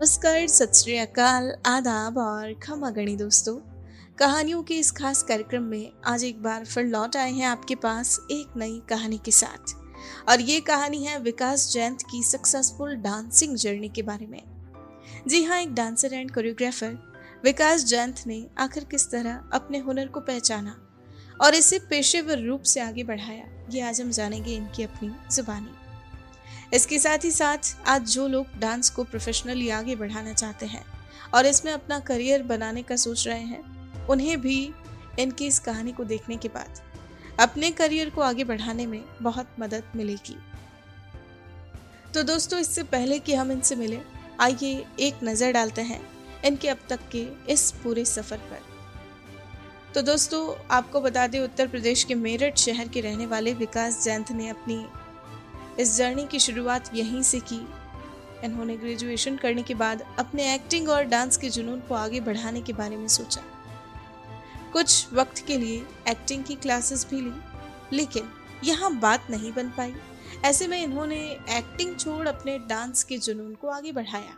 नमस्कार, सत अकाल, आदाब और खमा गणी दोस्तों। कहानियों के इस खास कार्यक्रम में आज एक बार फिर लौट आए हैं आपके पास एक नई कहानी के साथ। और ये कहानी है विकास जयंत की सक्सेसफुल डांसिंग जर्नी के बारे में। जी हाँ एक dancer and choreographer, Vikas Jayant ने आखिर किस तरह अपने हुनर को पहचाना और इसे पेशेवर रूप से आगे बढ़ाया, ये आज हम जानेंगे इनकी अपनी जुबानी। इसके साथ ही साथ आज जो लोग डांस को प्रोफेशनली आगे बढ़ाना चाहते हैं और इसमें अपना करियर बनाने का सोच रहे हैं, उन्हें भी इनकी इस कहानी को देखने के बाद अपने करियर को आगे बढ़ाने में बहुत मदद मिलेगी। तो दोस्तों, इससे पहले कि हम इनसे मिले, आइए एक नज़र डालते हैं इनके अब तक के इस पूरे सफ़र पर। तो दोस्तों, आपको बता दें, उत्तर प्रदेश के मेरठ शहर के रहने वाले विकास जैंत ने अपनी इस जर्नी की शुरुआत यहीं से की। इन्होंने ग्रेजुएशन करने के बाद अपने एक्टिंग और डांस के जुनून को आगे बढ़ाने के बारे में सोचा। कुछ वक्त के लिए एक्टिंग की क्लासेस भी ली, लेकिन यहाँ बात नहीं बन पाई। ऐसे में इन्होंने एक्टिंग छोड़ अपने डांस के जुनून को आगे बढ़ाया।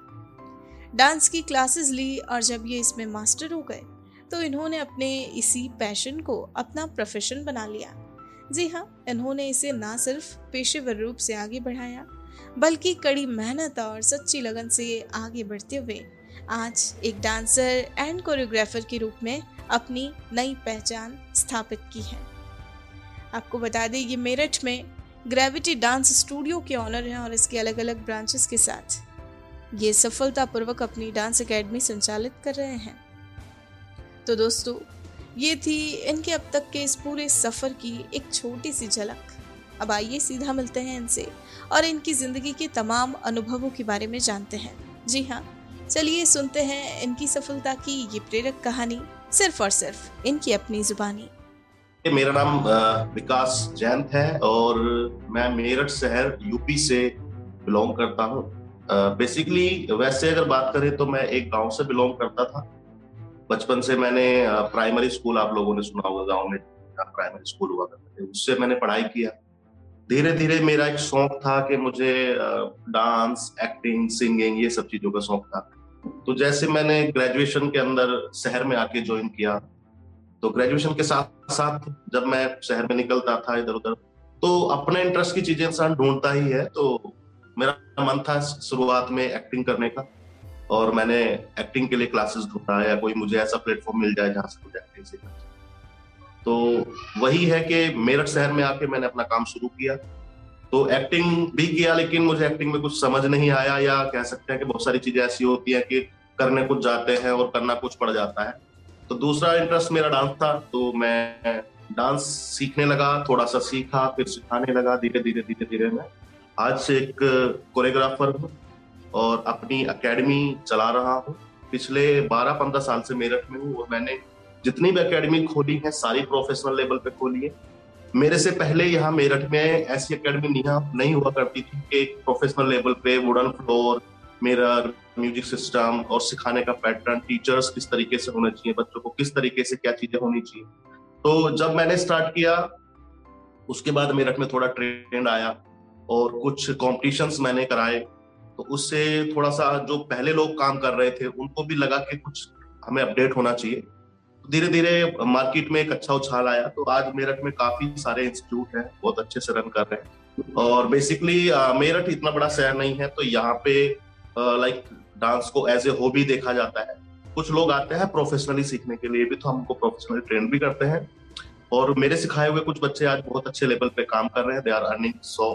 डांस की क्लासेस ली और जब ये इसमें मास्टर हो गए तो इन्होंने अपने इसी पैशन को अपना प्रोफेशन बना लिया। जी हाँ इन्होंने इसे ना सिर्फ़ पेशेवर रूप से आगे बढ़ाया, बल्कि कड़ी मेहनत और सच्ची लगन से आगे बढ़ते हुए आज एक डांसर एंड कोरियोग्राफर के रूप में अपनी नई पहचान स्थापित की है। आपको बता दें, ये मेरठ में ग्रेविटी डांस स्टूडियो के ऑनर हैं और इसके अलग अलग ब्रांचेस के साथ ये सफलतापूर्वक अपनी डांस एकेडमी संचालित कर रहे हैं। तो दोस्तों ये थी इनके अब तक के इस पूरे सफ़र की एक छोटी सी झलक। अब आइए सीधा मिलते हैं इनसे और इनकी ज़िंदगी के तमाम अनुभवों के बारे में जानते हैं। जी हाँ चलिए सुनते हैं इनकी सफलता की ये प्रेरक कहानी, सिर्फ़ और सिर्फ़ इनकी अपनी जुबानी। मेरा नाम विकास जैंत है और मैं मेरठ शहर, यूपी से बिलोंग करता हूँ। बेसिकली वैसे अगर बात करें तो मैं एक गाँव से बिलोंग करता था। बचपन से मैंने प्राइमरी स्कूल आप लोगों ने सुना होगा, गाँव में प्राइमरी स्कूल हुआ करते थे, उससे मैंने पढ़ाई किया। धीरे धीरे मेरा एक शौक था कि मुझे डांस एक्टिंग सिंगिंग ये सब चीज़ों का शौक था। तो जैसे मैंने ग्रेजुएशन के अंदर शहर में आके ज्वाइन किया तो ग्रेजुएशन के साथ साथ जब मैं शहर में निकलता था इधर उधर तो अपने इंटरेस्ट की चीज़ें इंसान ढूंढता ही है तो मेरा मन था शुरुआत में एक्टिंग करने का। और मैंने एक्टिंग के लिए क्लासेस ढूंढा या कोई मुझे ऐसा प्लेटफॉर्म मिल जाए जहाँ से मुझे एक्टिंग सीखना तो वही है कि मेरठ शहर में आके मैंने अपना काम शुरू किया। तो एक्टिंग भी किया, लेकिन मुझे एक्टिंग में कुछ समझ नहीं आया या कह सकते हैं कि बहुत सारी चीज़ें ऐसी होती हैं कि करने कुछ जाते हैं और करना कुछ पड़ जाता है। तो दूसरा इंटरेस्ट मेरा डांस था तो मैं डांस सीखने लगा थोड़ा सा सीखा, फिर सिखाने लगा धीरे धीरे धीरे धीरे मैं। आज से एक कोरियोग्राफर हूँ। और अपनी अकेडमी चला रहा हूँ। पिछले 12-15 साल से मेरठ में हूँ और मैंने जितनी भी अकेडमी खोली है, सारी प्रोफेशनल लेवल पे खोली है। मेरे से पहले यहाँ मेरठ में ऐसी अकेडमी नहीं हुआ करती थी कि प्रोफेशनल लेवल पे wooden floor mirror music system और सिखाने का पैटर्न टीचर्स किस तरीके से होने चाहिए, बच्चों को किस तरीके से क्या चीज़ें होनी चाहिए। तो जब मैंने स्टार्ट किया, उसके बाद मेरठ में थोड़ा ट्रेंड आया और कुछ कॉम्पिटिशन्स मैंने कराए। तो उससे थोड़ा सा जो पहले लोग काम कर रहे थे, उनको भी लगा कि कुछ हमें अपडेट होना चाहिए। धीरे धीरे मार्केट में एक अच्छा उछाल आया। तो आज मेरठ में काफ़ी सारे इंस्टीट्यूट हैं, बहुत अच्छे से रन कर रहे हैं। और बेसिकली मेरठ इतना बड़ा शहर नहीं है तो यहाँ पे लाइक डांस को एज ए हॉबी देखा जाता है। कुछ लोग आते हैं प्रोफेशनली सीखने के लिए भी तो हमको प्रोफेशनली ट्रेन भी करते हैं। और मेरे सिखाए हुए कुछ बच्चे आज बहुत अच्छे लेवल पे काम कर रहे हैं। दे आर अर्निंग सो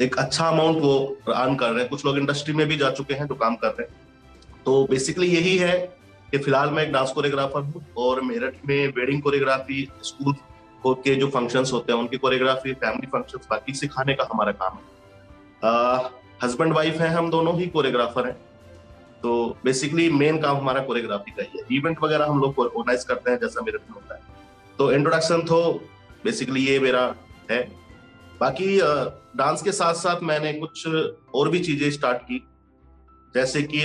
एक अच्छा अमाउंट वो अर्न कर रहे हैं। कुछ लोग इंडस्ट्री में भी जा चुके हैं जो काम कर रहे हैं। तो बेसिकली यही है कि फ़िलहाल मैं एक डांस कोरियोग्राफर हूँ और मेरठ में वेडिंग कोरियोग्राफी स्कूल के जो फ़ंक्शंस होते हैं, उनकी कोरियोग्राफी फैमिली फ़ंक्शंस बाकी सिखाने का हमारा काम है। हस्बैंड वाइफ है, हम दोनों ही कोरियोग्राफर हैं। तो बेसिकली मेन काम हमारा कोरियोग्राफी का ही है। इवेंट वगैरह हम लोग ऑर्गेनाइज करते हैं, जैसा मेरे में होता है। तो इंट्रोडक्शन तो बेसिकली ये मेरा है। बाकी डांस के साथ साथ मैंने कुछ और भी चीज़ें स्टार्ट की। जैसे कि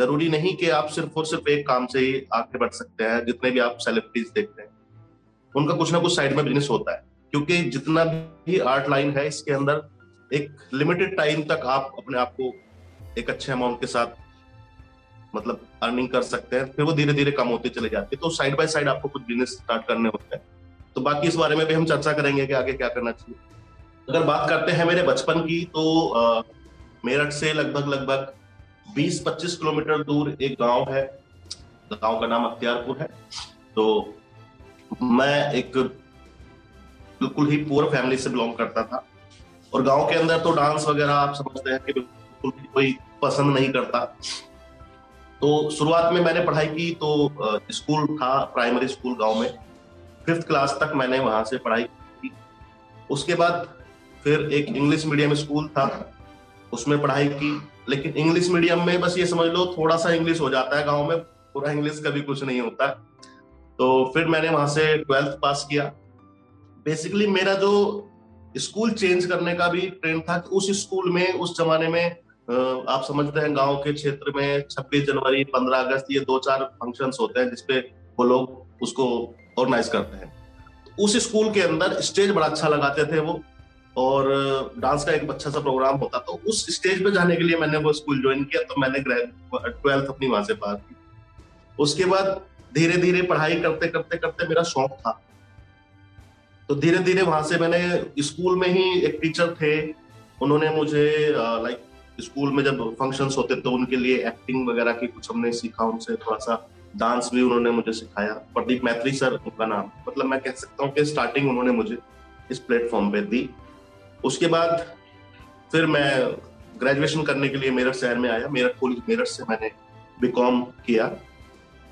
ज़रूरी नहीं कि आप सिर्फ़ और सिर्फ़ एक काम से ही आगे बढ़ सकते हैं, जितने भी आप सेलिब्रिटीज देखते हैं। उनका कुछ ना कुछ साइड में बिज़नेस होता है। क्योंकि जितना भी आर्ट लाइन है, इसके अंदर एक लिमिटेड टाइम तक आप अपने आप को एक अच्छे अमाउंट के साथ मतलब अर्निंग कर सकते हैं। फिर वो धीरे धीरे कम होते चले जाते हैं। तो साइड बाय साइड आपको कुछ बिज़नेस स्टार्ट करने होते हैं। तो बाकी इस बारे में भी हम चर्चा करेंगे कि आगे क्या करना चाहिए। अगर बात करते हैं मेरे बचपन की तो मेरठ से लगभग लगभग 20-25 किलोमीटर दूर एक गाँव है। गाँव का नाम अख्तियारपुर है। तो मैं एक बिल्कुल ही पुअर फैमिली से बिलोंग करता था। और गाँव के अंदर तो डांस वगैरह आप समझते हैं कि बिल्कुल कोई पसंद नहीं करता। तो शुरुआत में मैंने पढ़ाई की तो स्कूल था प्राइमरी स्कूल गाँव में। फिफ्थ क्लास तक मैंने वहाँ से पढ़ाई की। उसके बाद फिर एक इंग्लिश मीडियम स्कूल था, उसमें पढ़ाई की। लेकिन इंग्लिश मीडियम में बस ये समझ लो थोड़ा सा इंग्लिश हो जाता है गाँव में, पूरा इंग्लिश कभी कुछ नहीं होता। तो फिर मैंने वहाँ से ट्वेल्थ पास किया। बेसिकली मेरा जो स्कूल चेंज करने का भी ट्रेंड था कि उस स्कूल में, उस जमाने में आप समझते हैं गाँव के क्षेत्र में 26 जनवरी 15 अगस्त, ये दो चार फ़ंक्शंस होते हैं जिसपे वो लोग उसको ऑर्गेनाइज करते हैं। तो उस स्कूल के अंदर स्टेज बड़ा अच्छा लगाते थे वो, और डांस का एक अच्छा सा प्रोग्राम होता तो उस स्टेज पे जाने के लिए मैंने वो स्कूल ज्वाइन किया तो मैंने ट्वेल्थ अपनी वहाँ से पास की। उसके बाद धीरे धीरे पढ़ाई करते करते करते मेरा शौक था। तो धीरे धीरे वहाँ से मैंने स्कूल में ही एक टीचर थे। उन्होंने मुझे लाइक स्कूल में जब फ़ंक्शंस होते तो उनके लिए एक्टिंग वगैरह की कुछ हमने सीखा उनसे थोड़ा सा। डांस भी उन्होंने मुझे सिखाया। प्रदीप मैत्री सर, उनका नाम। मतलब मैं कह सकता हूँ कि स्टार्टिंग उन्होंने मुझे इस प्लेटफॉर्म पे दी। उसके बाद फिर मैं ग्रेजुएशन करने के लिए मेरठ शहर में आया। मेरठ कॉलेज मेरठ से मैंने बीकॉम किया।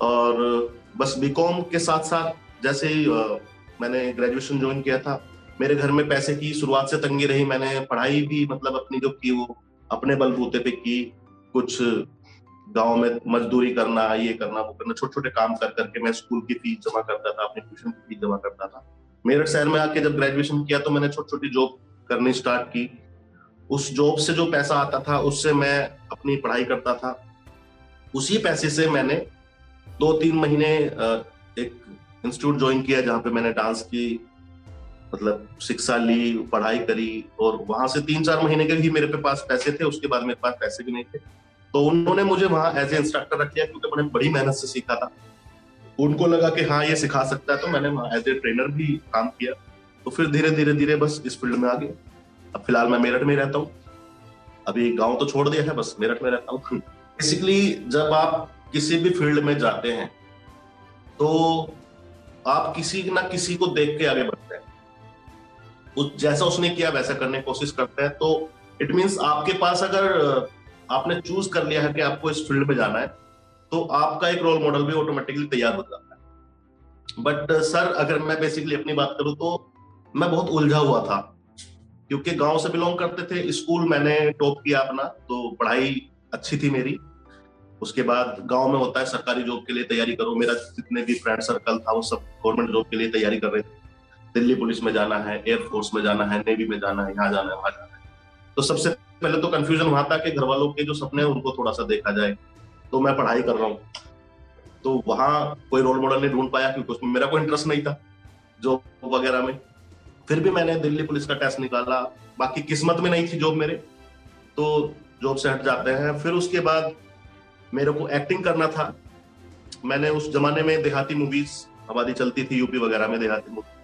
और बस बीकॉम के साथ साथ जैसे ही मैंने ग्रेजुएशन ज्वाइन किया था, मेरे घर में पैसे की शुरुआत से तंगी रही। मैंने पढ़ाई भी मतलब अपनी जो की वो अपने बलबूते पे की, कुछ गाँव में मजदूरी करना, ये करना, वो करना छोटे छोटे काम कर करके मैं स्कूल की फ़ीस जमा करता था, अपनी ट्यूशन की फ़ीस जमा करता था। मेरठ शहर में आके जब ग्रेजुएशन किया तो मैंने छोटी छोटी जॉब करनी स्टार्ट की। उस जॉब से जो पैसा आता था, उससे मैं अपनी पढ़ाई करता था। उसी पैसे से मैंने दो तीन महीने एक इंस्टीट्यूट ज्वाइन किया जहाँ पे मैंने डांस की मतलब शिक्षा ली, पढ़ाई करी और वहाँ से तीन चार महीने के ही मेरे पे पास पैसे थे, उसके बाद मेरे पास पैसे भी नहीं थे। तो उन्होंने मुझे वहाँ एज ए इंस्ट्रक्टर रख लिया, क्योंकि मैंने बड़ी मेहनत से सीखा था। उनको लगा कि हाँ ये सिखा सकता है तो मैंने वहाँ एज ए ट्रेनर भी काम किया। तो फिर धीरे धीरे धीरे बस इस फ़ील्ड में आ गया। अब फ़िलहाल मैं मेरठ में रहता हूँ। अभी गाँव तो छोड़ दिया है, बस मेरठ में रहता हूँ। बेसिकली जब आप किसी भी फ़ील्ड में जाते हैं तो आप किसी ना किसी को देख के आगे बढ़ते हैं। उस, जैसा उसने किया, वैसा करने की कोशिश करते हैं। तो इट मीन्स आपके पास अगर आपने चूज़ कर लिया है कि आपको इस फ़ील्ड में जाना है तो आपका एक रोल मॉडल भी ऑटोमेटिकली तैयार हो जाता है। बट सर अगर मैं बेसिकली अपनी बात करूँ तो मैं बहुत उलझा हुआ था, क्योंकि गाँव से बिलोंग करते थे स्कूल मैंने टॉप किया अपना तो पढ़ाई अच्छी थी मेरी। उसके बाद गाँव में होता है, सरकारी जॉब के लिए तैयारी करो, मेरा जितने भी फ्रेंड सर्कल था, वो सब गवर्नमेंट जॉब के लिए तैयारी कर रहे थे। दिल्ली पुलिस में जाना है एयरफोर्स में जाना है नेवी में जाना है, यहाँ जाना है, वहाँ जाना है। तो सबसे पहले तो कंफ्यूजन वहाँ था कि घर वालों के जो सपने हैं, उनको थोड़ा सा देखा जाए। तो मैं पढ़ाई कर रहा हूँ। तो वहाँ कोई रोल मॉडल नहीं ढूंढ पाया क्योंकि उसमें मेरा कोई इंटरेस्ट नहीं था जॉब वगैरह में। फिर भी मैंने दिल्ली पुलिस का टेस्ट निकाला। बाकी किस्मत में नहीं थी जॉब मेरे। तो जॉब से हट जाते हैं। फिर उसके बाद मेरे को एक्टिंग करना था। मैंने उस जमाने में देहाती मूवीज़ हमारी चलती थी यूपी वगैरह में देहाती मूवी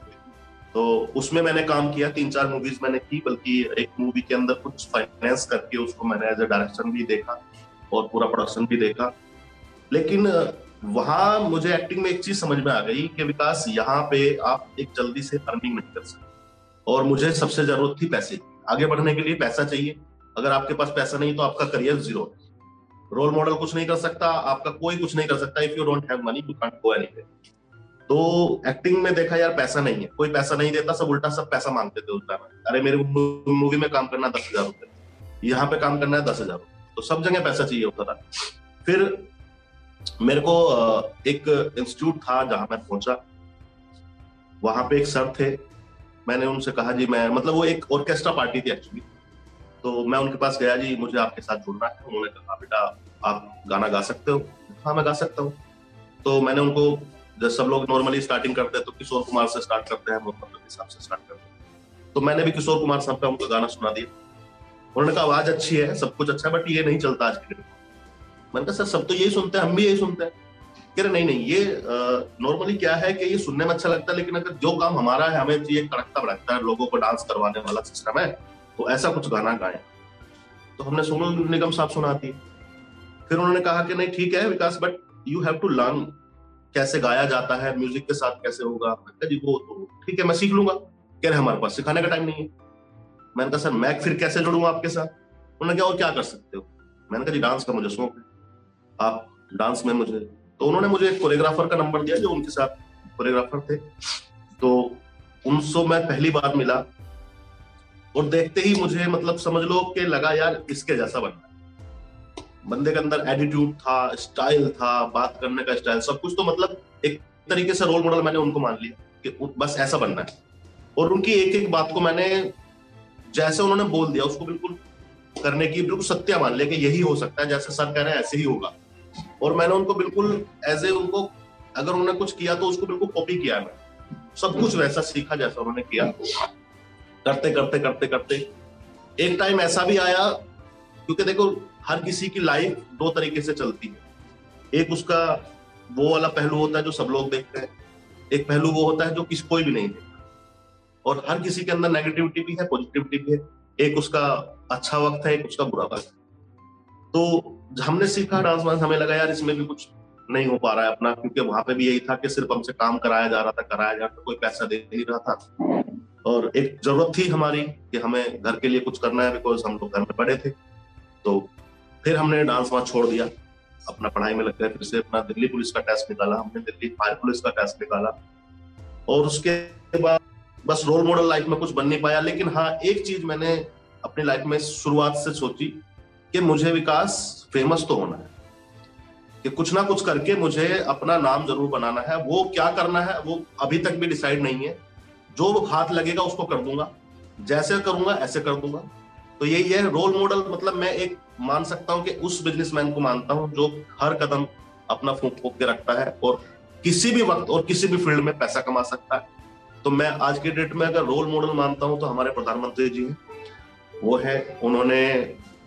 तो उसमें मैंने काम किया, तीन चार मूवीज़ मैंने की, बल्कि एक मूवी के अंदर कुछ फाइनेंस करके उसको मैंने एज ए डायरेक्शन भी देखा और पूरा प्रोडक्शन भी देखा। लेकिन वहाँ मुझे एक्टिंग में एक चीज़ समझ में आ गई कि विकास, यहाँ पे आप एक जल्दी से अर्निंग नहीं कर सकते। और मुझे सबसे ज़रूरत थी पैसे आगे बढ़ने के लिए पैसा चाहिए। अगर आपके पास पैसा नहीं तो आपका करियर ज़ीरो है। रोल मॉडल कुछ नहीं कर सकता, आपका कोई कुछ नहीं कर सकता। If you don't have money you can't go anywhere तो एक्टिंग में देखा यार पैसा नहीं है। कोई पैसा नहीं देता, सब उल्टा, सब पैसा मांगते थे उस टाइम अरे, मेरे मूवी में काम करना दस हज़ार रुपए। यहाँ पे काम करना है दस हज़ार तो सब जगह पैसा चाहिए होता था। फिर मेरे को एक इंस्टीट्यूट था जहाँ मैं पहुँचा। वहाँ पे एक सर थे। मैंने उनसे कहा, जी, मैं मतलब वो एक ऑर्केस्ट्रा पार्टी थी एक्चुअली तो मैं उनके पास गया, जी, मुझे आपके साथ जुड़ना है। उन्होंने कहा, बेटा, आप गाना गा सकते हो? हाँ मैं गा सकता हूँ। तो मैंने उनको जब सब लोग नॉर्मली स्टार्टिंग करते हैं तो किशोर कुमार से स्टार्ट करते हैं मोहम्मद के हिसाब से स्टार्ट करते हैं। तो मैंने भी किशोर कुमार साहब का उनको गाना सुना दिया। उन्होंने कहा, आवाज़ अच्छी है, सब कुछ अच्छा है बट ये नहीं चलता आज के दिन मैंने कहा, सर, सब तो यही सुनते हैं, हम भी यही सुनते हैं। कह रहे, नहीं नहीं, ये नॉर्मली क्या है कि ये सुनने में अच्छा लगता है, लेकिन अगर जो काम हमारा है, हमें चाहिए, कड़कता भड़कता है, लोगों को डांस करवाने वाला सिस्टम है तो ऐसा कुछ गाना गाए। तो हमने सोनू निगम साहब सुना दी फिर उन्होंने कहा कि, नहीं, ठीक है, Vikas but you have to learn कैसे गाया जाता है म्यूज़िक के साथ कैसे होगा जी, वो तो ठीक है, मैं सीख लूँगा। कह रहे, हमारे पास सिखाने का टाइम नहीं है। मैंने कहा, सर, मैं फिर कैसे जुड़ूँगा आपके साथ? उन्होंने कहा, और क्या कर सकते हो? मैंने कहा, जी डांस का मुझे शौक है। आप डांस में मुझे तो उन्होंने मुझे एक कोरियोग्राफर का नंबर दिया, जो उनके साथ कोरियोग्राफर थे। तो उनसे मैं पहली बार मिला और देखते ही मुझे मतलब समझ लो कि लगा, यार, इसके जैसा बनना बंदे के अंदर एटीट्यूड था स्टाइल था, बात करने का स्टाइल सब कुछ तो मतलब एक तरीके से रोल मॉडल मैंने उनको मान लिया कि बस ऐसा बनना है। और उनकी एक एक बात को मैंने जैसे उन्होंने बोल दिया, उसको बिल्कुल करने की बिल्कुल सत्या मान लिया कि यही हो सकता है, जैसे सर कह रहे हैं ऐसे ही होगा। और मैंने उनको बिल्कुल एज ए उनको अगर उन्होंने कुछ किया तो उसको बिल्कुल कॉपी किया मैं सब कुछ वैसा सीखा जैसा उन्होंने किया। करते करते करते करते एक टाइम ऐसा भी आया, क्योंकि देखो हर किसी की लाइफ दो तरीके से चलती है। एक उसका वो वाला पहलू होता है जो सब लोग देखते हैं, एक पहलू वो होता है जो किसी कोई भी नहीं देखता। और हर किसी के अंदर नेगेटिविटी भी है पॉजिटिविटी भी है। एक उसका अच्छा वक्त है, एक उसका बुरा वक्त है। तो हमने सीखा डांस वांस हमें लगा, यार इसमें भी कुछ नहीं हो पा रहा है अपना, क्योंकि वहाँ पे भी यही था कि सिर्फ़ हमसे काम कराया जा रहा था, कराया जा रहा था, कोई पैसा दे नहीं रहा था। और एक ज़रूरत थी हमारी कि हमें घर के लिए कुछ करना है बिकॉज़ हम लोग घर में पड़े थे। तो फिर हमने डांस वांस छोड़ दिया। अपना पढ़ाई में लग गए, फिर से अपना दिल्ली पुलिस का टेस्ट निकाला, हमने दिल्ली फायर पुलिस का टेस्ट निकाला। और उसके बाद बस रोल मॉडल लाइफ में कुछ बन नहीं पाया, लेकिन हाँ एक चीज़ मैंने अपनी लाइफ में शुरुआत से सोची कि मुझे विकास फ़ेमस तो होना है। कि कुछ ना कुछ करके मुझे अपना नाम ज़रूर बनाना है। वो क्या करना है, वो अभी तक भी डिसाइड नहीं है। जो हाथ लगेगा उसको कर दूँगा। जैसे करूँगा, ऐसे कर दूँगा। तो यही है रोल मॉडल मतलब मैं एक मान सकता हूँ कि उस बिजनेसमैन को मानता हूँ जो हर कदम अपना फूक फूक के रखता है और किसी भी वक्त और किसी भी फ़ील्ड में पैसा कमा सकता है। तो मैं आज के डेट में अगर रोल मॉडल मानता हूँ तो हमारे प्रधानमंत्री जी हैं। वो है, उन्होंने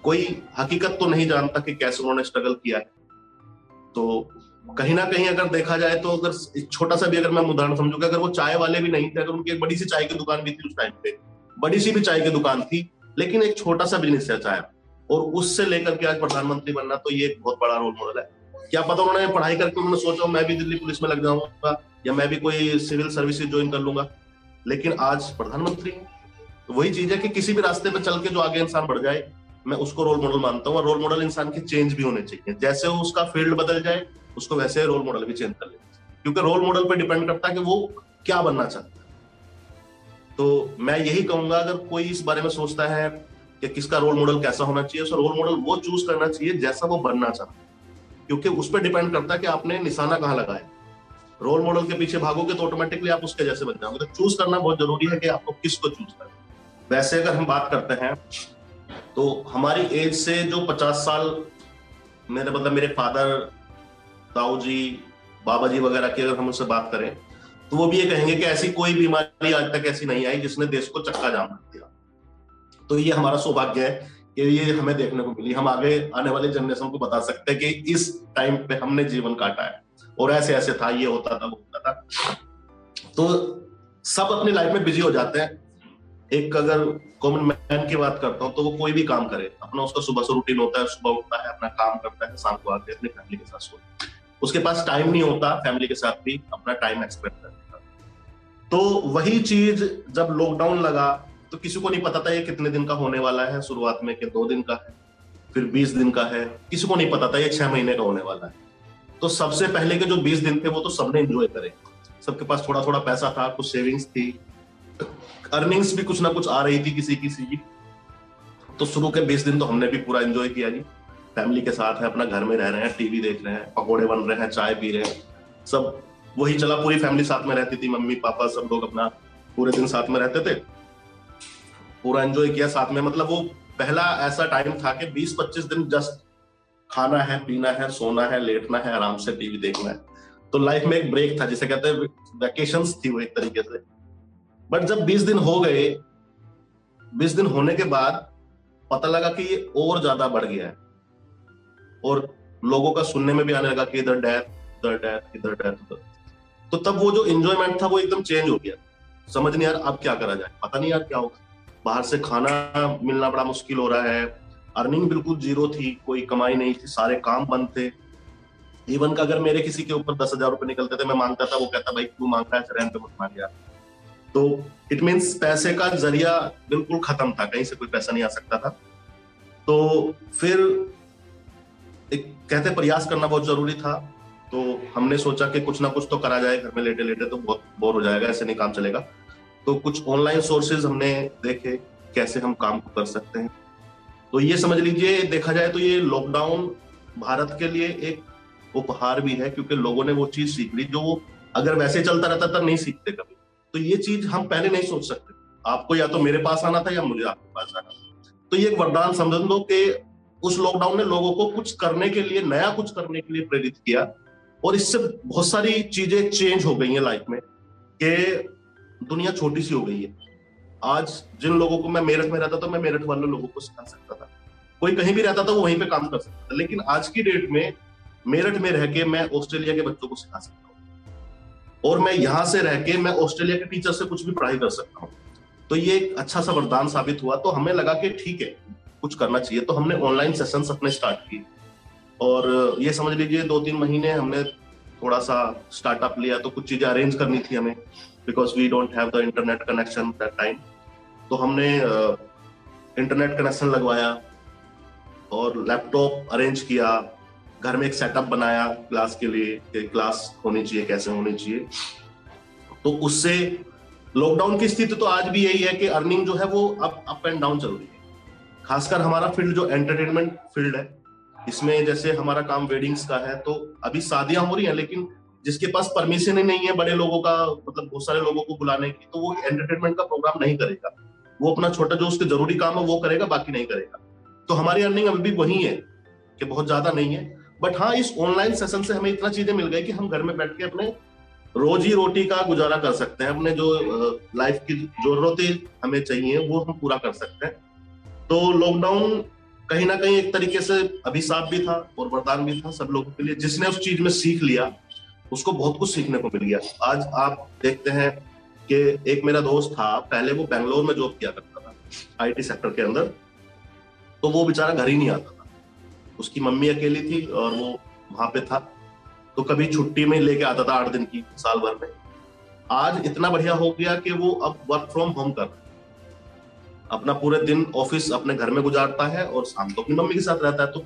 कोई हकीकत तो नहीं जानता कि कैसे उन्होंने स्ट्रगल किया है। तो कहीं ना कहीं अगर देखा जाए तो अगर छोटा सा भी अगर मैं उदाहरण समझूँगा अगर वो चाय वाले भी नहीं थे, अगर उनकी एक बड़ी सी चाय की दुकान भी थी उस टाइम पे, बड़ी सी भी चाय की दुकान थी, लेकिन एक छोटा सा बिज़नेस है चाय। और उससे लेकर के आज प्रधानमंत्री बनना तो ये बहुत बड़ा रोल मॉडल है। क्या पता उन्होंने पढ़ाई करके उन्होंने सोचा मैं भी दिल्ली पुलिस में लग जाऊँगा, या मैं भी कोई सिविल सर्विसेज़ ज्वाइन कर लूँगा। लेकिन आज प्रधानमंत्री तो वही चीज़ है कि किसी भी रास्ते पर चल के जो आगे इंसान बढ़ जाए, मैं उसको रोल मॉडल मानता हूँ। रोल मॉडल इंसान के चेंज भी होने चाहिए। जैसे उसका फ़ील्ड बदल जाए, उसको वैसे रोल मॉडल भी चेंज कर लेना क्योंकि रोल मॉडल पर डिपेंड करता है कि वो क्या बनना चाहता है। तो मैं यही कहूँगा, अगर कोई इस बारे में सोचता है कि किसका रोल मॉडल कैसा होना चाहिए, उसका रोल मॉडल वो चूज़ करना चाहिए जैसा वो बनना चाहता क्योंकि उस पर डिपेंड करता है कि आपने निशाना कहाँ लगाया रोल मॉडल के पीछे भागोगे तो ऑटोमेटिकली आप उसके जैसे बन जाओगे। तो चूज़ करना बहुत ज़रूरी है कि आपको किसको चूज़ करना वैसे अगर हम बात करते हैं तो हमारी एज से जो पचास साल मेरे मतलब मेरे फादर ताऊ जी बाबा जी वगैरह की अगर हम उससे बात करें तो वो भी ये कहेंगे कि ऐसी कोई बीमारी आज तक ऐसी नहीं आई जिसने देश को चक्का जाम कर दिया। तो ये हमारा सौभाग्य है कि ये हमें देखने को मिली। हम आगे आने वाले जनरेशन को बता सकते हैं कि इस टाइम पे हमने जीवन काटा है। और ऐसे ऐसे था, ये होता था, वो होता था। तो सब अपनी लाइफ में बिज़ी हो जाते हैं। एक अगर कॉमन मैन की बात करता हूँ तो वो कोई भी काम करे। अपना उसका सुबह से रूटीन होता है, सुबह उठता है, अपना काम करता है, शाम को आके अपनी फैमिली के साथ सोता उसके पास टाइम नहीं होता फैमिली के साथ भी अपना टाइम एक्सपेंड करने का। तो वही चीज़ जब लॉकडाउन लगा तो किसी को नहीं पता था ये कितने दिन का होने वाला है, शुरुआत में कि दो दिन का है, फिर बीस दिन का है, किसी को नहीं पता था ये छह महीने का होने वाला है। तो सबसे पहले के जो बीस दिन थे वो तो सबने एंजॉय करे। सबके पास थोड़ा थोड़ा पैसा था, कुछ सेविंग्स थी अर्निंग्स भी कुछ ना कुछ आ रही थी किसी किसी की तो शुरू के बीस दिन तो हमने भी पूरा एंजॉय किया जी। फैमिली के साथ है, अपना घर में रह रहे हैं टीवी देख रहे हैं, पकौड़े बन रहे हैं, चाय पी रहे हैं, सब वही चला पूरी फैमिली साथ में रहती थी, मम्मी, पापा सब लोग अपना पूरे दिन साथ में रहते थे। पूरा एंजॉय किया साथ में। मतलब वो पहला ऐसा टाइम था कि 20-25 दिन जस्ट खाना है, पीना है, सोना है, लेटना है, आराम से टीवी देखना है। तो लाइफ में एक ब्रेक था, जिसे कहते हैं वैकेशन थी वो एक तरीके से। बट जब 20 दिन हो गए 20 दिन होने के बाद पता लगा कि ये और ज़्यादा बढ़ गया है। और लोगों का सुनने में भी आने लगा कि इधर डेथ इधर डेथ इधर डेथ उधर तो तब वो जो इंजॉयमेंट था वो एकदम चेंज हो गया। समझ नहीं यार अब क्या करा जाए, पता नहीं यार क्या होगा। बाहर से खाना मिलना बड़ा मुश्किल हो रहा है। अर्निंग बिल्कुल ज़ीरो थी, कोई कमाई नहीं थी, सारे काम बंद थे। इवन का अगर मेरे किसी के ऊपर दस हज़ार रुपए निकलते थे, मैं माँगता था, वो कहता, भाई, तू माँगता है रहन पे मत मांग यार। तो इट मीन्स पैसे का ज़रिया बिल्कुल खत्म था, कहीं से कोई पैसा नहीं आ सकता था। तो फिर एक कहते, प्रयास करना बहुत ज़रूरी था। तो हमने सोचा कि कुछ ना कुछ तो करा जाए, घर में लेटे लेटे तो बहुत बोर हो जाएगा, ऐसे नहीं काम चलेगा। तो कुछ ऑनलाइन सोर्सेज हमने देखे कैसे हम काम कर सकते हैं। तो ये समझ लीजिए, देखा जाए तो ये लॉकडाउन भारत के लिए एक उपहार भी है, क्योंकि लोगों ने वो चीज़ सीख ली, जो वो अगर वैसे चलता रहता तब नहीं सीखते कभी। तो ये चीज़ हम पहले नहीं सोच सकते। आपको या तो मेरे पास आना था या मुझे आपके पास आना तो ये एक वरदान समझ लो कि उस लॉकडाउन ने लोगों को कुछ करने के लिए, नया कुछ करने के लिए प्रेरित किया, और इससे बहुत सारी चीज़ें चेंज हो गई हैं लाइफ में, कि दुनिया छोटी सी हो गई है। आज जिन लोगों को मैं मेरठ में रहता था, मैं मेरठ वाले लोगों को सिखा सकता था। कोई कहीं भी रहता था, वो वहीं पे काम कर सकता था। लेकिन आज की डेट में मेरठ में रह के मैं ऑस्ट्रेलिया के बच्चों को सिखा सकता हूँ। और मैं यहाँ से रह के मैं ऑस्ट्रेलिया के टीचर से कुछ भी पढ़ाई कर सकता हूँ। तो ये एक अच्छा सा वरदान साबित हुआ। तो हमें लगा कि ठीक है, कुछ करना चाहिए। तो हमने ऑनलाइन सेशन अपने स्टार्ट किए। और ये समझ लीजिए दो तीन महीने हमने थोड़ा सा स्टार्टअप लिया तो कुछ चीज़ें अरेंज करनी थी हमें। Because we don't have the internet connection that time तो हमने इंटरनेट कनेक्शन लगवाया और लैपटॉप अरेंज किया, घर में एक सेटअप बनाया क्लास के लिए कि क्लास होनी चाहिए, कैसे होनी चाहिए। तो उससे लॉकडाउन की स्थिति तो आज भी यही है कि अर्निंग जो है वो अप अप एंड डाउन चल रही है। खासकर हमारा फ़ील्ड जो एंटरटेनमेंट फ़ील्ड है, इसमें जैसे हमारा काम वेडिंग्स का है तो अभी शादियाँ हो रही हैं, लेकिन जिसके पास परमिशन ही नहीं है बड़े लोगों का मतलब बहुत सारे लोगों को बुलाने की तो वो एंटरटेनमेंट का प्रोग्राम नहीं करेगा। वो अपना छोटा जो उसके ज़रूरी काम है, वो करेगा, बाकी नहीं करेगा। तो हमारी अर्निंग अभी भी वही है, कि बहुत ज़्यादा नहीं है। बट हाँ इस ऑनलाइन सेशन से हमें इतना चीज़ें मिल गई कि हम घर में बैठ के अपने रोजी रोटी का गुजारा कर सकते हैं। अपने जो लाइफ की जरूरतें हमें चाहिए, वो हम पूरा कर सकते हैं। तो लॉकडाउन कहीं ना कहीं एक तरीके से अभिशाप भी था और वरदान भी था सब लोगों के लिए, जिसने उस चीज़ में सीख लिया। उसको बहुत कुछ सीखने को मिल गया। आज आप देखते हैं कि एक मेरा दोस्त था, पहले वो बैंगलोर में जॉब किया करता था आईटी सेक्टर के अंदर। तो वो बेचारा घर ही नहीं आता था। उसकी मम्मी अकेली थी और वो वहाँ पे था। तो कभी छुट्टी में लेके आता था आठ दिन की, साल भर में। आज इतना बढ़िया हो गया कि वो अब वर्क फ्रॉम होम कर रहा है। अपना पूरे दिन ऑफ़िस अपने घर में गुजारता है और शाम को अपनी मम्मी के साथ रहता है। तो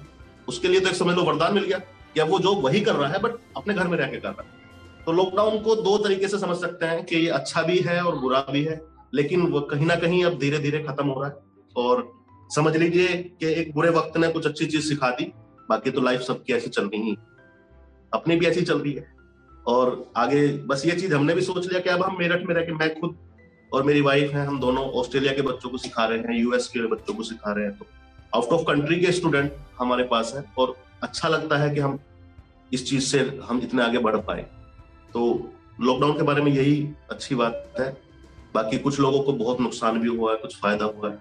उसके लिए तो एक समझ लो वरदान मिल गया। अब वो जो वही कर रहा है बट अपने घर में रह के कर रहा है। तो लॉकडाउन को दो तरीके से समझ सकते हैं कि ये अच्छा भी है और बुरा भी है, लेकिन वो कहीं ना कहीं अब धीरे धीरे खत्म हो रहा है। और समझ लीजिए कि एक बुरे वक्त ने कुछ अच्छी चीज़ सिखा दी, बाकी तो लाइफ सबकी ऐसी चल रही ही। अपनी भी ऐसी चल रही है। और आगे बस ये चीज़ हमने भी सोच लिया कि अब हम मेरठ में रह के, मैं खुद और मेरी वाइफ है, हम दोनों ऑस्ट्रेलिया के बच्चों को सिखा रहे हैं यूएस के बच्चों को सिखा रहे हैं। तो आउट ऑफ़ कंट्री के स्टूडेंट हमारे पास है और अच्छा लगता है कि हम इस चीज़ से हम इतने आगे बढ़ पाए। तो लॉकडाउन के बारे में यही अच्छी बात है। बाकी कुछ लोगों को बहुत नुकसान भी हुआ है, कुछ फ़ायदा हुआ है।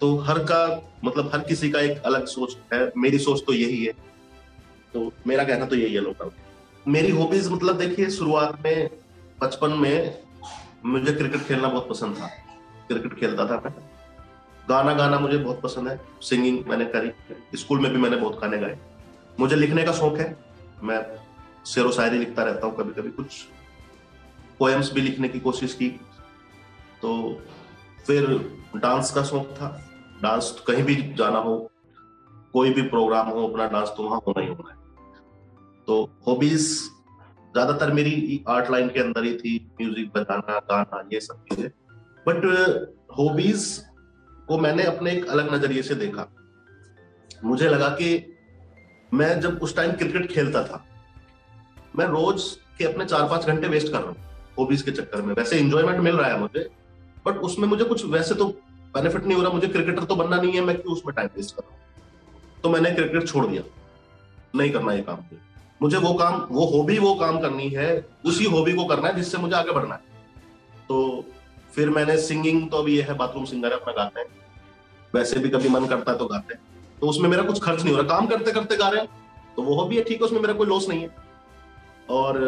तो हर का मतलब हर किसी का एक अलग सोच है। मेरी सोच तो यही है। तो मेरा कहना तो यही है लॉकडाउन मेरी हॉबीज मतलब देखिए, शुरुआत में, बचपन में मुझे क्रिकेट खेलना बहुत पसंद था। क्रिकेट खेलता था मैं। गाना गाना मुझे बहुत पसंद है सिंगिंग मैंने करी, स्कूल में भी मैंने बहुत गाने गाए। मुझे लिखने का शौक है, मैं शेर शायरी लिखता रहता हूँ कभी कभी कुछ पोएम्स भी लिखने की कोशिश की तो फिर डांस का शौक था। डांस कहीं भी जाना हो, कोई भी प्रोग्राम हो, अपना डांस तो वहाँ होना ही होना है। तो हॉबीज ज़्यादातर मेरी आर्ट लाइन के अंदर ही थी म्यूज़िक बजाना गाना, ये सब चीज़ें। बट हॉबीज को मैंने अपने एक अलग नज़रिए से देखा। मुझे लगा कि मैं जब उस टाइम क्रिकेट खेलता था, मैं रोज के अपने चार पाँच घंटे वेस्ट कर रहा हूँ हॉबीज के चक्कर में। वैसे इंजॉयमेंट मिल रहा है मुझे बट उसमें मुझे कुछ वैसे तो बेनिफिट नहीं हो रहा। मुझे क्रिकेटर तो बनना नहीं है, मैं क्यों उसमें टाइम वेस्ट कर रहा हूँ? तो मैंने क्रिकेट छोड़ दिया। नहीं करना ये काम मुझे। वो काम, वो हॉबी वो काम करनी है, उसी हॉबी को करना है जिससे मुझे आगे बढ़ना है। तो फिर मैंने सिंगिंग तो अभी ये है बाथरूम सिंगर है, अपना गाते हैं। वैसे भी कभी मन करता है तो गाते हैं। तो उसमें मेरा कुछ खर्च नहीं हो रहा। काम करते करते गा रहे हैं। तो वो हॉबी है, ठीक है, उसमें मेरा कोई लॉस नहीं है। और